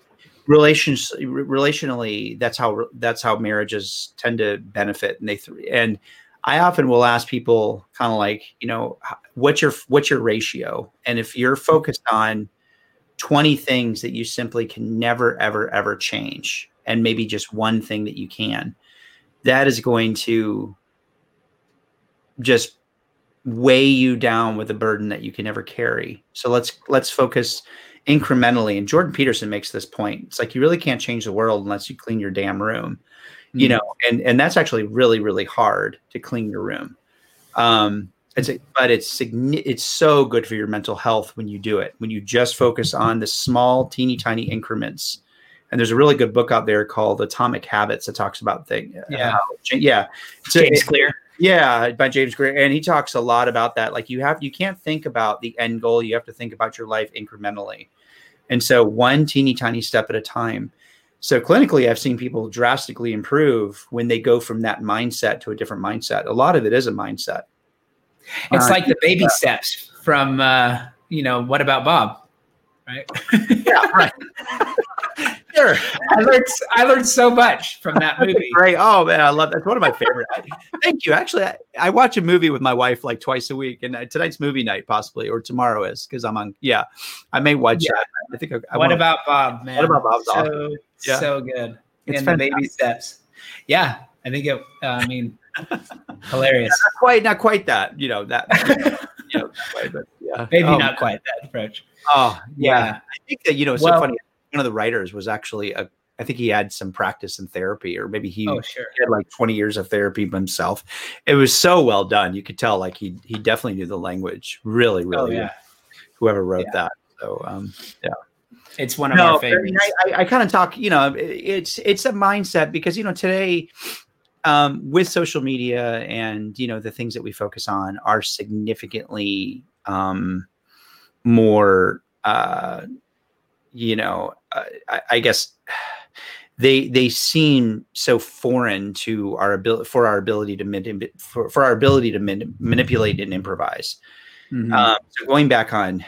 relations relationally that's how that's how marriages tend to benefit and they th- and I often will ask people kind of like, you know, what's your what's your ratio? And if you're focused on 20 things that you simply can never ever ever change and maybe just one thing that you can, that is going to just weigh you down with a burden that you can never carry. So let's let's focus incrementally. And Jordan Peterson makes this point. It's like you really can't change the world unless you clean your damn room you mm. know, and and that's actually really really hard to clean your room. Um, it's a, but it's it's so good for your mental health when you do it. When you just focus on the small, teeny tiny increments And there's a really good book out there called Atomic Habits that talks about things. Yeah. How, yeah. So James Clear. Yeah, by James Clear, and he talks a lot about that. Like you have, you can't think about the end goal. You have to think about your life incrementally, and so one teeny tiny step at a time. So clinically, I've seen people drastically improve when they go from that mindset to a different mindset. A lot of it is a mindset. It's uh, like the baby yeah. steps from, uh, you know, what about Bob? Right. yeah. Right. sure. I learned I learned so much from that movie. Great. Oh man, I love that's one of my favorite. thank you. Actually, I, I, watch a movie with my wife like twice a week, and uh, tonight's movie night possibly, or tomorrow is because I'm on. Yeah, I may watch yeah. that. I think. I, I what about Bob? Man, what about Bob? So yeah. so good. It's and the baby steps. Yeah, I think it. Uh, I mean, hilarious. Not quite, not quite that. You know that. you know, way, but yeah, maybe oh, not quite that approach. Oh yeah. yeah. I think that you know it's well, so funny one of the writers was actually a I think he had some practice in therapy, or maybe he, oh, sure. had like 20 years of therapy himself. It was so well done. You could tell like he he definitely knew the language really, oh, really. Oh, yeah. Whoever wrote yeah. that. So um, yeah. It's one of no, our favorites. I, I, I kind of talk, you know, it's it's a mindset because you know today um, with social media and you know the things that we focus on are significantly um, more uh, you know, uh, I, I, guess they they seem so foreign to our ability for our ability to manip- for, for our ability to man- manipulate and improvise. Mm-hmm. Um, so going back on,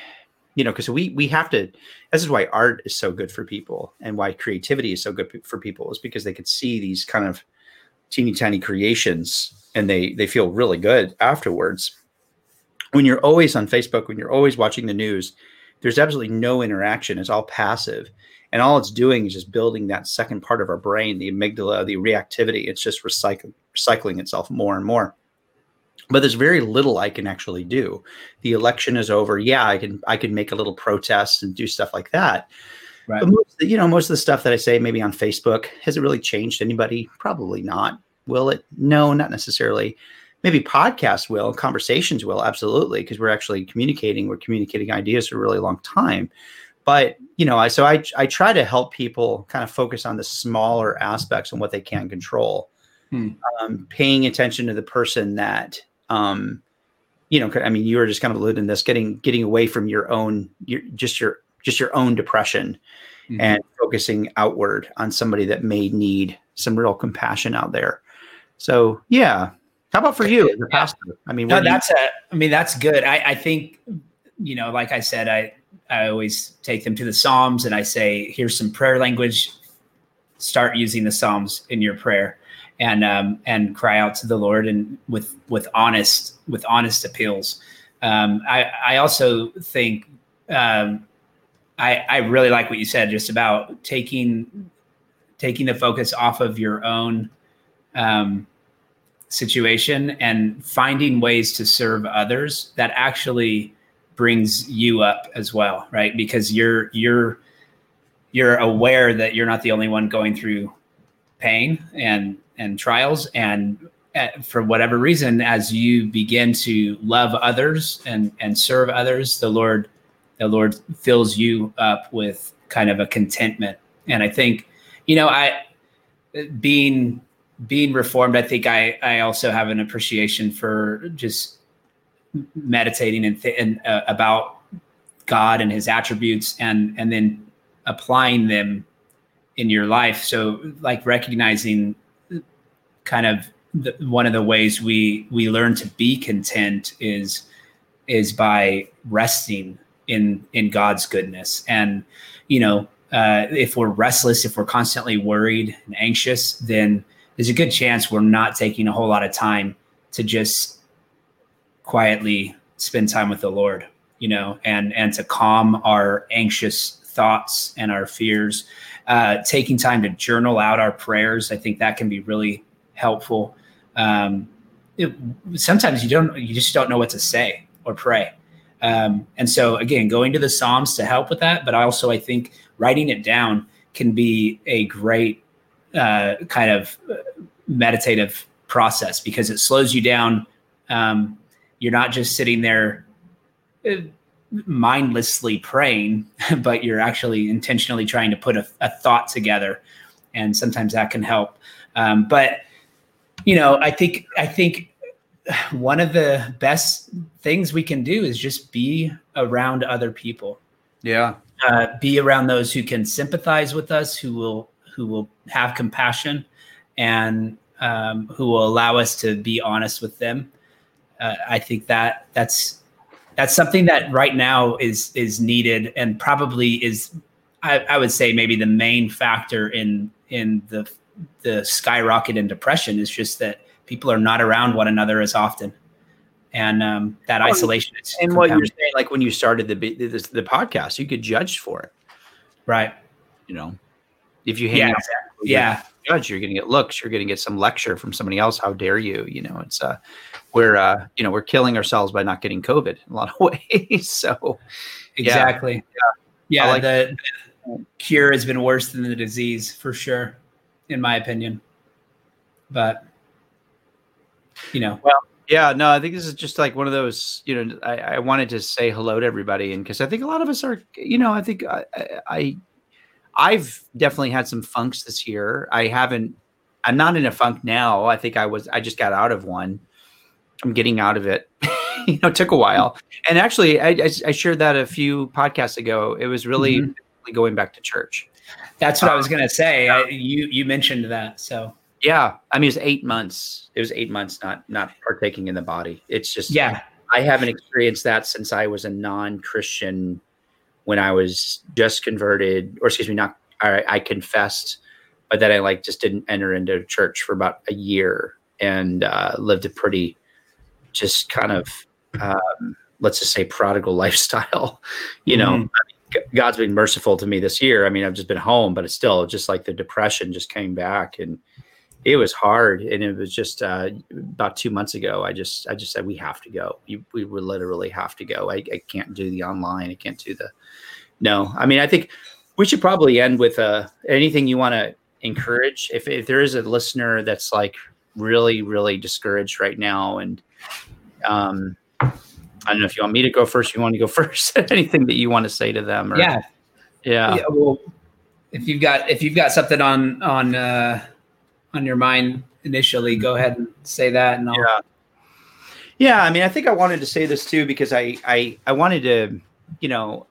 you know, because we we have to. This is why art is so good for people, and why creativity is so good for people, is because they could see these kind of teeny tiny creations, and they they feel really good afterwards. When you're always on Facebook, when you're always watching the news, there's absolutely no interaction. It's all passive. And all it's doing is just building that second part of our brain, the amygdala, the reactivity. It's just recycling, recycling itself more and more. But there's very little I can actually do. The election is over. Yeah, I can I can make a little protest and do stuff like that. Right. But most, you know, most of the stuff that I say maybe on Facebook has it really changed anybody? Probably not. Will it? No, not necessarily maybe podcasts will, conversations will, absolutely, because we're actually communicating. We're communicating ideas for a really long time. But you know, I so I I try to help people kind of focus on the smaller aspects and what they can control. Hmm. Um, paying attention to the person that um, you know, I mean, you were just kind of alluding this, getting getting away from your own, your just your just your own depression, mm-hmm. and focusing outward on somebody that may need some real compassion out there. So yeah, how about for you as a pastor? I mean, no, that's you- a, I mean, that's good. I, I think, you know, like I said, I, I always take them to the Psalms and I say, here's some prayer language. Start using the Psalms in your prayer and, um, and cry out to the Lord and with, with honest, with honest appeals. Um, I, I also think, um, I, I really like what you said just about taking, taking the focus off of your own, um, situation and finding ways to serve others that actually brings you up as well right? Because you're you're you're aware that you're not the only one going through pain and and trials. And uh, for whatever reason as you begin to love others and and serve others the lord the lord fills you up with kind of a contentment. And i think you know i being being reformed, I think I I also have an appreciation for just meditating and, th- and uh, about God and His attributes, and and then applying them in your life. So, like recognizing kind of the, one of the ways we we learn to be content is is by resting in in God's goodness, and you know. Uh, if we're restless, if we're constantly worried and anxious, then there's a good chance we're not taking a whole lot of time to just quietly spend time with the Lord, you know, and and to calm our anxious thoughts and our fears. Uh, taking time to journal out our prayers, I think that can be really helpful. Um, it, sometimes you don't, you just don't know what to say or pray. Um, and so again, going to the Psalms to help with that, but also I think writing it down can be a great uh, kind of meditative process because it slows you down. Um, you're not just sitting there uh, mindlessly praying, but you're actually intentionally trying to put a, a thought together, and sometimes that can help. Um, but you know, I think I think one of the best things we can do is just be around other people. Yeah. Uh, be around those who can sympathize with us, who will who will have compassion, and um, who will allow us to be honest with them. Uh, I think that that's that's something that right now is is needed and probably is I, I would say maybe the main factor in in the the skyrocket in depression is just that people are not around one another as often. And um, that well, isolation is and what you're saying like when you started the, the the podcast you get judged for it. Right. You know if you hang yeah, out yeah. judge you're going to get looks you're going to get some lecture from somebody else. How dare you? You know it's uh we're uh you know we're killing ourselves by not getting covid in a lot of ways. So exactly. Yeah, yeah like the, the cure has been worse than the disease for sure in my opinion. But you know. Well yeah no i think this is just like one of those you know i, I wanted to say hello to everybody and because i think a lot of us are you know i think I, I i've definitely had some funks this year i haven't i'm not in a funk now i think i was i just got out of one i'm getting out of it you know it took a while and actually I, I, I shared that a few podcasts ago it was really mm-hmm. going back to church that's what um, i was going to say I, you you mentioned that so yeah, I mean, it was eight months. It was eight months not not partaking in the body. It's just yeah. I haven't experienced that since I was a non-Christian. When I was just converted, or excuse me, not I, I confessed, but then I like just didn't enter into church for about a year and uh, lived a pretty, just kind of, um, let's just say, prodigal lifestyle. You know, mm-hmm. God's been merciful to me this year. I mean, I've just been home, but it's still just like the depression just came back and it was hard and it was just uh, about two months ago i just i just said we have to go. We, we would literally have to go. I, I can't do the online. I can't do the no. I mean i think we should probably end with uh, anything you want to encourage. If, if there is a listener that's like really really discouraged right now and um i don't know if you want me to go first you want to go first anything that you want to say to them or, yeah. Yeah. Yeah well if you've got if you've got something on on uh on your mind initially, go ahead and say that. And I'll... yeah, yeah. I mean, I think I wanted to say this too because I I I wanted to you know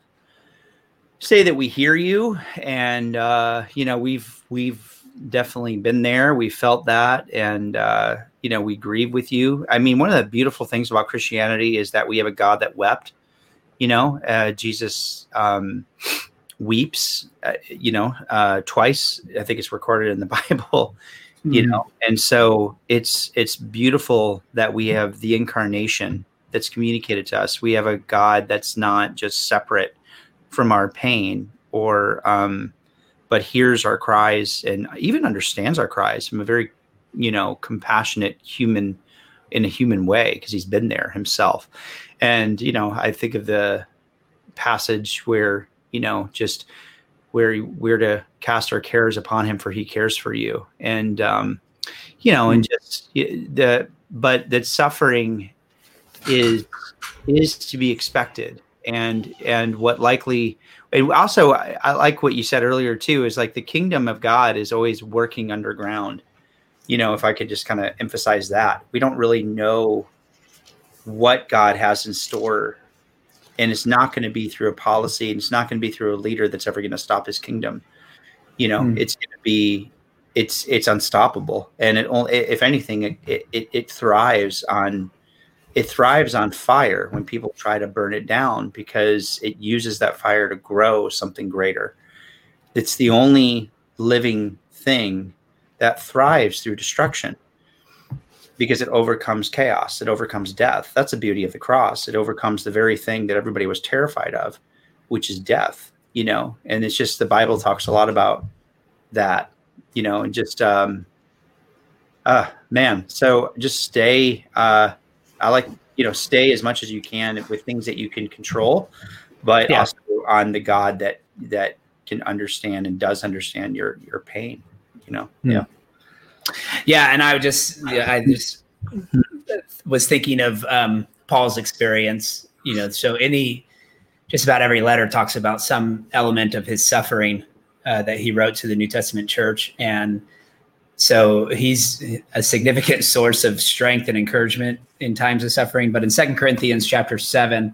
say that we hear you and uh, you know we've we've definitely been there we felt that and uh, you know we grieve with you i mean one of the beautiful things about christianity is that we have a god that wept you know uh, jesus um, weeps uh, you know uh, twice i think it's recorded in the bible you mm-hmm. know? And so it's it's beautiful that we have the incarnation that's communicated to us. We have a god that's not just separate from our pain or um but hears our cries and even understands our cries from a very you know compassionate human in a human way because he's been there himself. And you know i think of the passage where you know just where we're to cast our cares upon him for he cares for you. And um you know and just the but that suffering is is to be expected. And and what likely and also I, I, like what you said earlier too is like the kingdom of god is always working underground. You know if i could just kind of emphasize that. We don't really know what god has in store and it's not going to be through a policy and it's not going to be through a leader that's ever going to stop his kingdom. You know mm. it's going to be it's it's unstoppable. And it only if anything it, it it thrives on it thrives on fire when people try to burn it down because it uses that fire to grow something greater. It's the only living thing that thrives through destruction because it overcomes chaos, it overcomes death. That's the beauty of the cross. It overcomes the very thing that everybody was terrified of, which is death, you know. And it's just the Bible talks a lot about that, you know, and just um uh man, so just stay uh I like, you know, stay as much as you can with things that you can control, but yeah. also on the God that that can understand and does understand your your pain, you know. Mm. Yeah. Yeah, and I just yeah, I just was thinking of um, Paul's experience. You know, so any just about every letter talks about some element of his suffering uh, that he wrote to the New Testament church. And so he's a significant source of strength and encouragement in times of suffering. But in Second Corinthians chapter 7,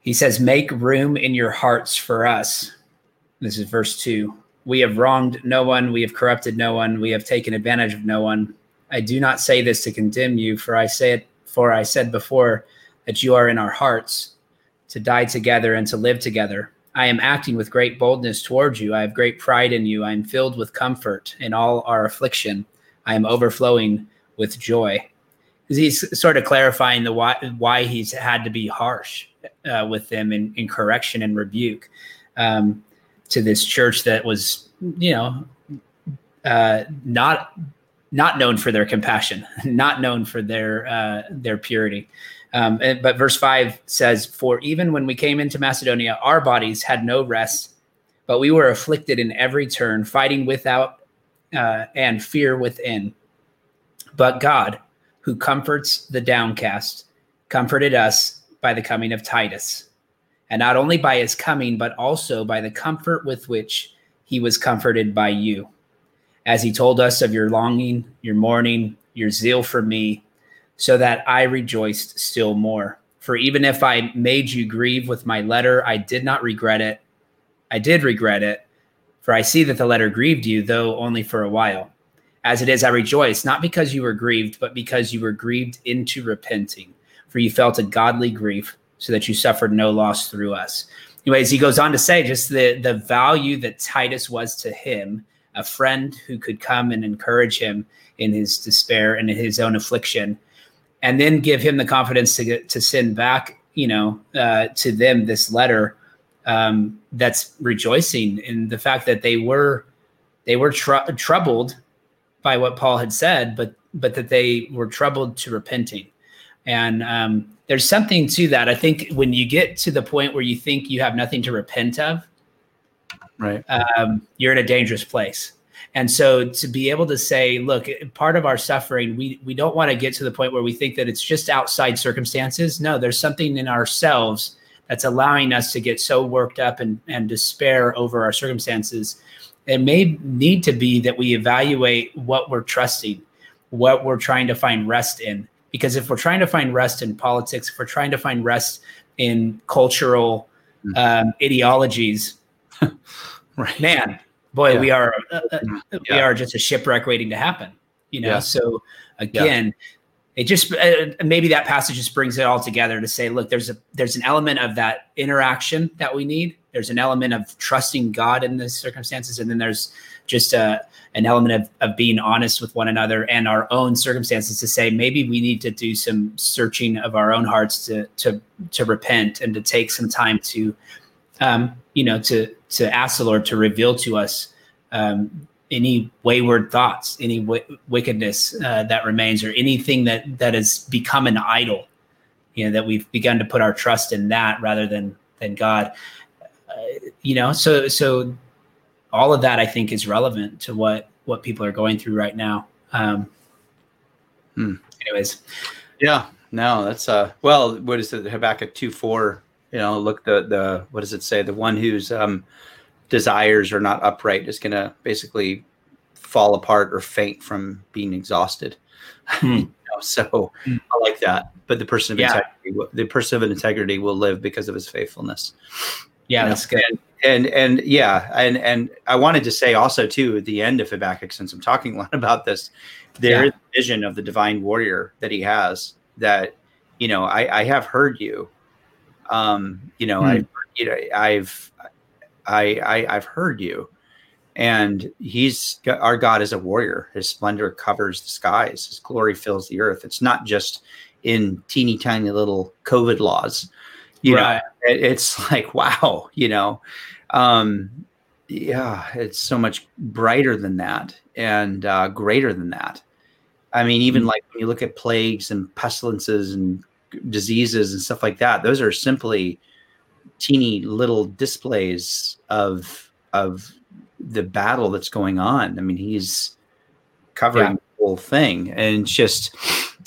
he says, Make room in your hearts for us. This is verse 2. We have wronged no one, we have corrupted no one, we have taken advantage of no one. I do not say this to condemn you, for I say it, for I said before that you are in our hearts to die together and to live together. I am acting with great boldness towards you. I have great pride in you. I am filled with comfort in all our affliction. I am overflowing with joy. He's sort of clarifying the why why he's had to be harsh uh, with them in, in, correction and rebuke um, to this church that was, you know, uh, not not known for their compassion, not known for their uh, their purity. Um, and, but verse 5 says, For even when we came into Macedonia, our bodies had no rest, but we were afflicted in every turn, fighting without uh, and fear within. But God, who comforts the downcast, comforted us by the coming of Titus. And not only by his coming, but also by the comfort with which he was comforted by you. As he told us of your longing, your mourning, your zeal for me, so that I rejoiced still more. For even if I made you grieve with my letter, I did not regret it. I did regret it, for I see that the letter grieved you, though only for a while. As it is, I rejoice, not because you were grieved, but because you were grieved into repenting, for you felt a godly grief, so that you suffered no loss through us. Anyways, he goes on to say just the, the value that Titus was to him, a friend who could come and encourage him in his despair and in his own affliction and then give him the confidence to get to send back, you know, uh, to them this letter um, that's rejoicing in the fact that they were they were tr- troubled by what Paul had said, but but that they were troubled to repenting. And um, there's something to that. I think when you get to the point where you think you have nothing to repent of, right, um, you're in a dangerous place. And so to be able to say, look, part of our suffering, we we don't want to get to the point where we think that it's just outside circumstances. No, there's something in ourselves that's allowing us to get so worked up and, and despair over our circumstances. It may need to be that we evaluate what we're trusting, what we're trying to find rest in. Because if we're trying to find rest in politics, if we're trying to find rest in cultural mm. um, ideologies, right. man, boy, yeah. we are uh, uh yeah. we are just a shipwreck waiting to happen. You know, yeah. so again, it just uh, maybe that passage just brings it all together to say, look, there's a there's an element of that interaction that we need. There's an element of trusting God in the circumstances, and then there's just a uh, an element of, of being honest with one another and our own circumstances to say maybe we need to do some searching of our own hearts to to to repent and to take some time to um, you know to to ask the Lord to reveal to us um, any wayward thoughts, any w- wickedness uh, that remains, or anything that that has become an idol. You know that we've begun to put our trust in that rather than than God. Uh, you know, so so all of that I think is relevant to what what people are going through right now. Um, hmm. Anyways, yeah, no, that's uh, well, what is it? Habakkuk two four. You know, look the the what does it say? The one whose um desires are not upright is going to basically fall apart or faint from being exhausted. Hmm. you know, so hmm. I like that. But the person of yeah. integrity, the person of integrity will live because of his faithfulness. Yeah, you that's good. And, and, and yeah, and and I wanted to say also too at the end of Habakkuk, since I'm talking a lot about this, there yeah. is a vision of the divine warrior that he has. That you know, I, I have heard you. Um, you know, hmm. I you know I've I, I I've heard you, and he's our God is a warrior. His splendor covers the skies. His glory fills the earth. It's not just in teeny tiny little COVID laws. You right. know, it, it's like wow. You know, um, yeah, it's so much brighter than that and uh, greater than that. I mean, even mm-hmm. like when you look at plagues and pestilences and diseases and stuff like that, those are simply teeny little displays of of the battle that's going on. I mean, he's covering yeah. the whole thing, and just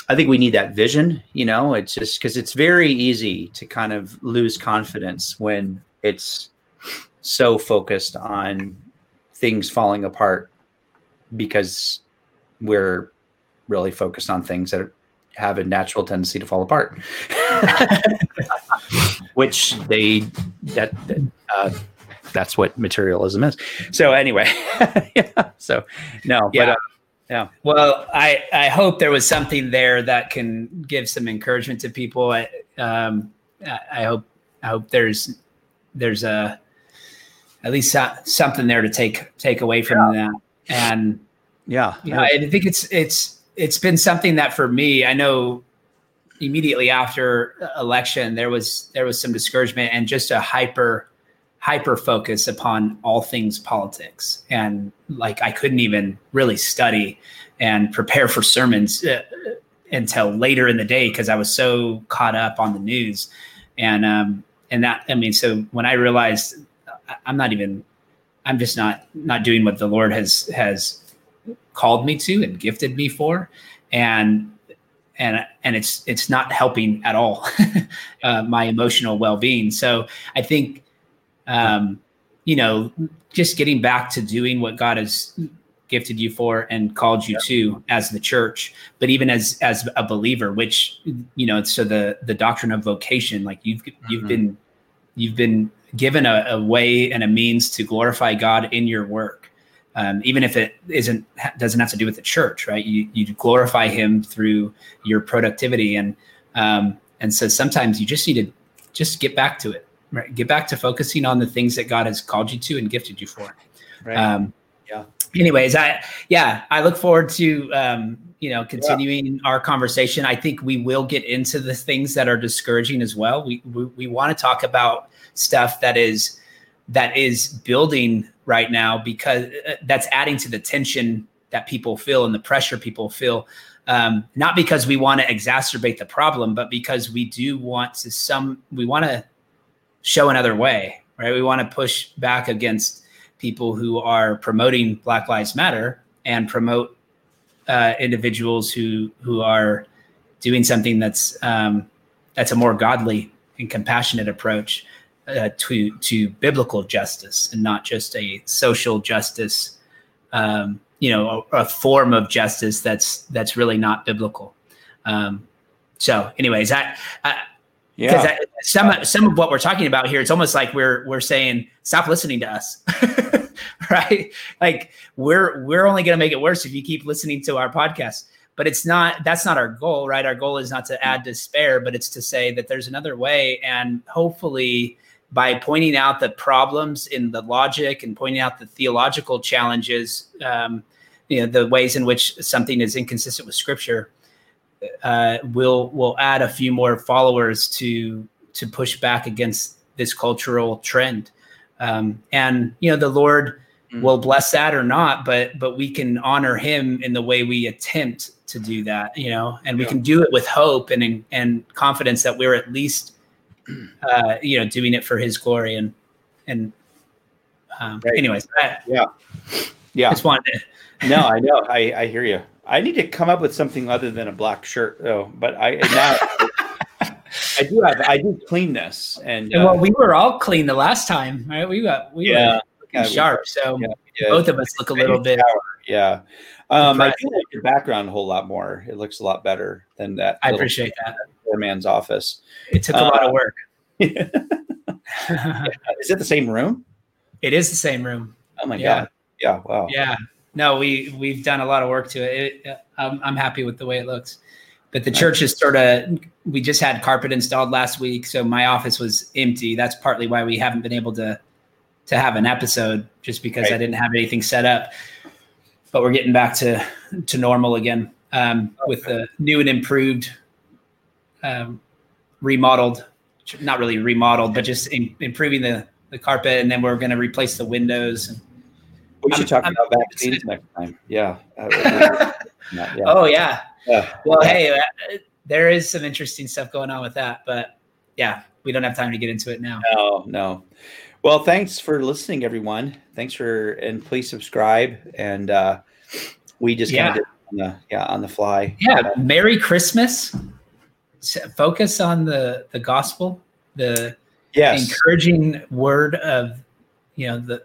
I think we need that vision. You know, it's just because it's very easy to kind of lose confidence when it's so focused on things falling apart because we're really focused on things that have a natural tendency to fall apart, which they that, uh, that's what materialism is. So anyway, yeah, so no, yeah. but uh, yeah. Well, I I hope there was something there that can give some encouragement to people. I, um, I hope I hope there's there's a at least something there to take take away from yeah. that. And yeah, you know, I think it's it's it's been something that for me, I know immediately after election there was there was some discouragement and just a hyper hyper focus upon all things politics. And like i couldn't even really study and prepare for sermons uh, until later in the day because i was so caught up on the news. And um and that i mean so when i realized i'm not even i'm just not not doing what the lord has has called me to and gifted me for. And and and it's it's not helping at all uh, my emotional well-being. So i think um you know just getting back to doing what god has gifted you for and called you to as the church but even as as a believer which you know so the the doctrine of vocation like you've you've mm-hmm. been you've been given a, a way and a means to glorify god in your work um, even if it isn't doesn't have to do with the church, right? You you glorify Him through your productivity, and um, and so sometimes you just need to just get back to it, right? Get back to focusing on the things that God has called you to and gifted you for. Right. Um, yeah. Anyways, I yeah, I look forward to um, you know continuing yeah. our conversation. I think we will get into the things that are discouraging as well. We we, we want to talk about stuff that is that is building right now because uh, that's adding to the tension that people feel and the pressure people feel um, not because we want to exacerbate the problem but because we do want to some we want to show another way right we want to push back against people who are promoting black lives matter and promote uh, individuals who who are doing something that's um, that's a more godly and compassionate approach uh, to to biblical justice and not just a social justice, um, you know, a, a, form of justice that's that's really not biblical. Um, so, anyways, I, I yeah, some some of what we're talking about here, it's almost like we're we're saying stop listening to us, right? Like we're we're only going to make it worse if you keep listening to our podcast. But it's not that's not our goal right? Our goal is not to add despair but it's to say that there's another way. And hopefully by pointing out the problems in the logic and pointing out the theological challenges, um, you know, the ways in which something is inconsistent with Scripture, uh, will will add a few more followers to to push back against this cultural trend. Um, and you know, the Lord mm-hmm. will bless that or not, but but we can honor Him in the way we attempt to do that. You know, and we can do it with hope and and confidence that we're at least uh, you know, doing it for his glory and and um, right. anyways, I, yeah, yeah. Just wanted to. no, I know. I I hear you. I need to come up with something other than a black shirt, though. But I now I do have I do clean this, and uh, well, we were all clean the last time, right? We got we yeah, were sharp, so yeah, yeah. both of us look a little bit. Yeah, um, I do like your background a whole lot more. It looks a lot better than that. I appreciate that. Poor man's office. It took a uh, lot of work. is it the same room? It is the same room. Oh my yeah. god! Yeah. Wow. Yeah. No, we we've done a lot of work to it. it I'm, I'm happy with the way it looks. But the church is sort of we just had carpet installed last week, so my office was empty. That's partly why we haven't been able to to have an episode, just because right. I didn't have anything set up but we're getting back to to normal again um, okay. with the new and improved, um, remodeled, not really remodeled, but just in, improving the the carpet, and then we're going to replace the windows. And we should I'm, talk I'm, about vaccines next time. Yeah. yeah. Oh yeah. yeah. Well, yeah. hey, uh, there is some interesting stuff going on with that, but yeah, we don't have time to get into it now. No, no. Well, thanks for listening, everyone. Thanks for and please subscribe. And uh, we just kind of on the, yeah, on the fly. Yeah. Merry Christmas. Focus on the the gospel, the yes. encouraging word of you know the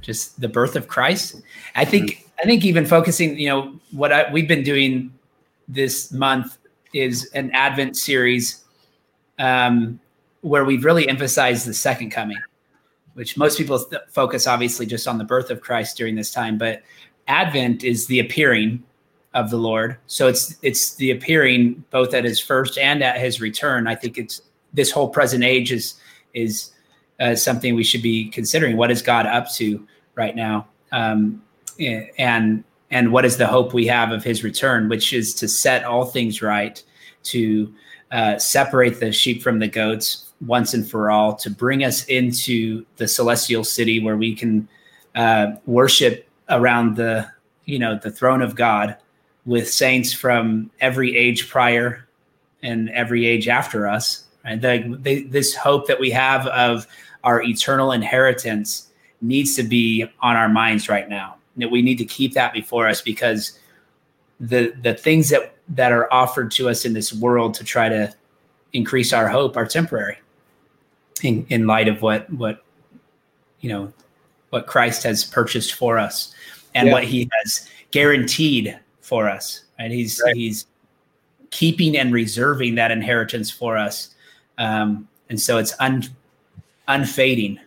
just the birth of Christ. I think mm-hmm. I think even focusing, you know, what I, we've been doing this month is an Advent series um, where we've really emphasized the second coming, which most people th- focus obviously just on the birth of Christ during this time, but Advent is the appearing of the Lord. So it's it's the appearing both at His first and at His return. I think it's this whole present age is is uh, something we should be considering. What is God up to right now? Um, and and what is the hope we have of His return, which is to set all things right, to uh, separate the sheep from the goats once and for all, to bring us into the celestial city where we can uh, worship around the you know the throne of God with saints from every age prior and every age after us. Right? The, the, this hope that we have of our eternal inheritance needs to be on our minds right now. That we need to keep that before us because the the things that that are offered to us in this world to try to increase our hope are temporary. In in light of what what you know what Christ has purchased for us and yeah. what He has guaranteed for us. Right? He's right. he's keeping and reserving that inheritance for us, um, and so it's un, unfading.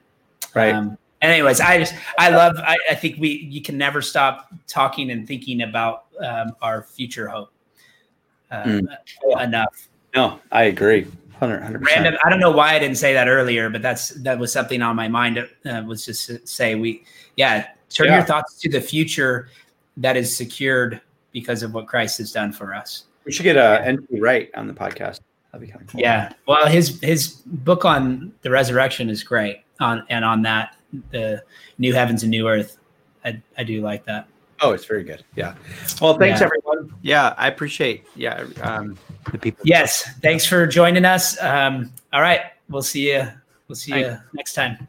Right. Um, anyways, I just I love. I, I, think we you can never stop talking and thinking about um, our future hope mm. enough. No, I agree. 100 Random. I don't know why I didn't say that earlier, but that's that was something on my mind. Uh, was just to say we, yeah, turn yeah. your thoughts to the future that is secured because of what Christ has done for us. We should get a N.T. Wright on the podcast. That'd be kind of cool. Yeah. Well, his his book on the resurrection is great. On and on that the new heavens and new earth, I I do like that. Oh, it's very good. Yeah. Well, thanks yeah. everyone. Yeah, I appreciate. Yeah, um, the people. Yes, thanks for joining us. Um, all right, we'll see you. We'll see you next time.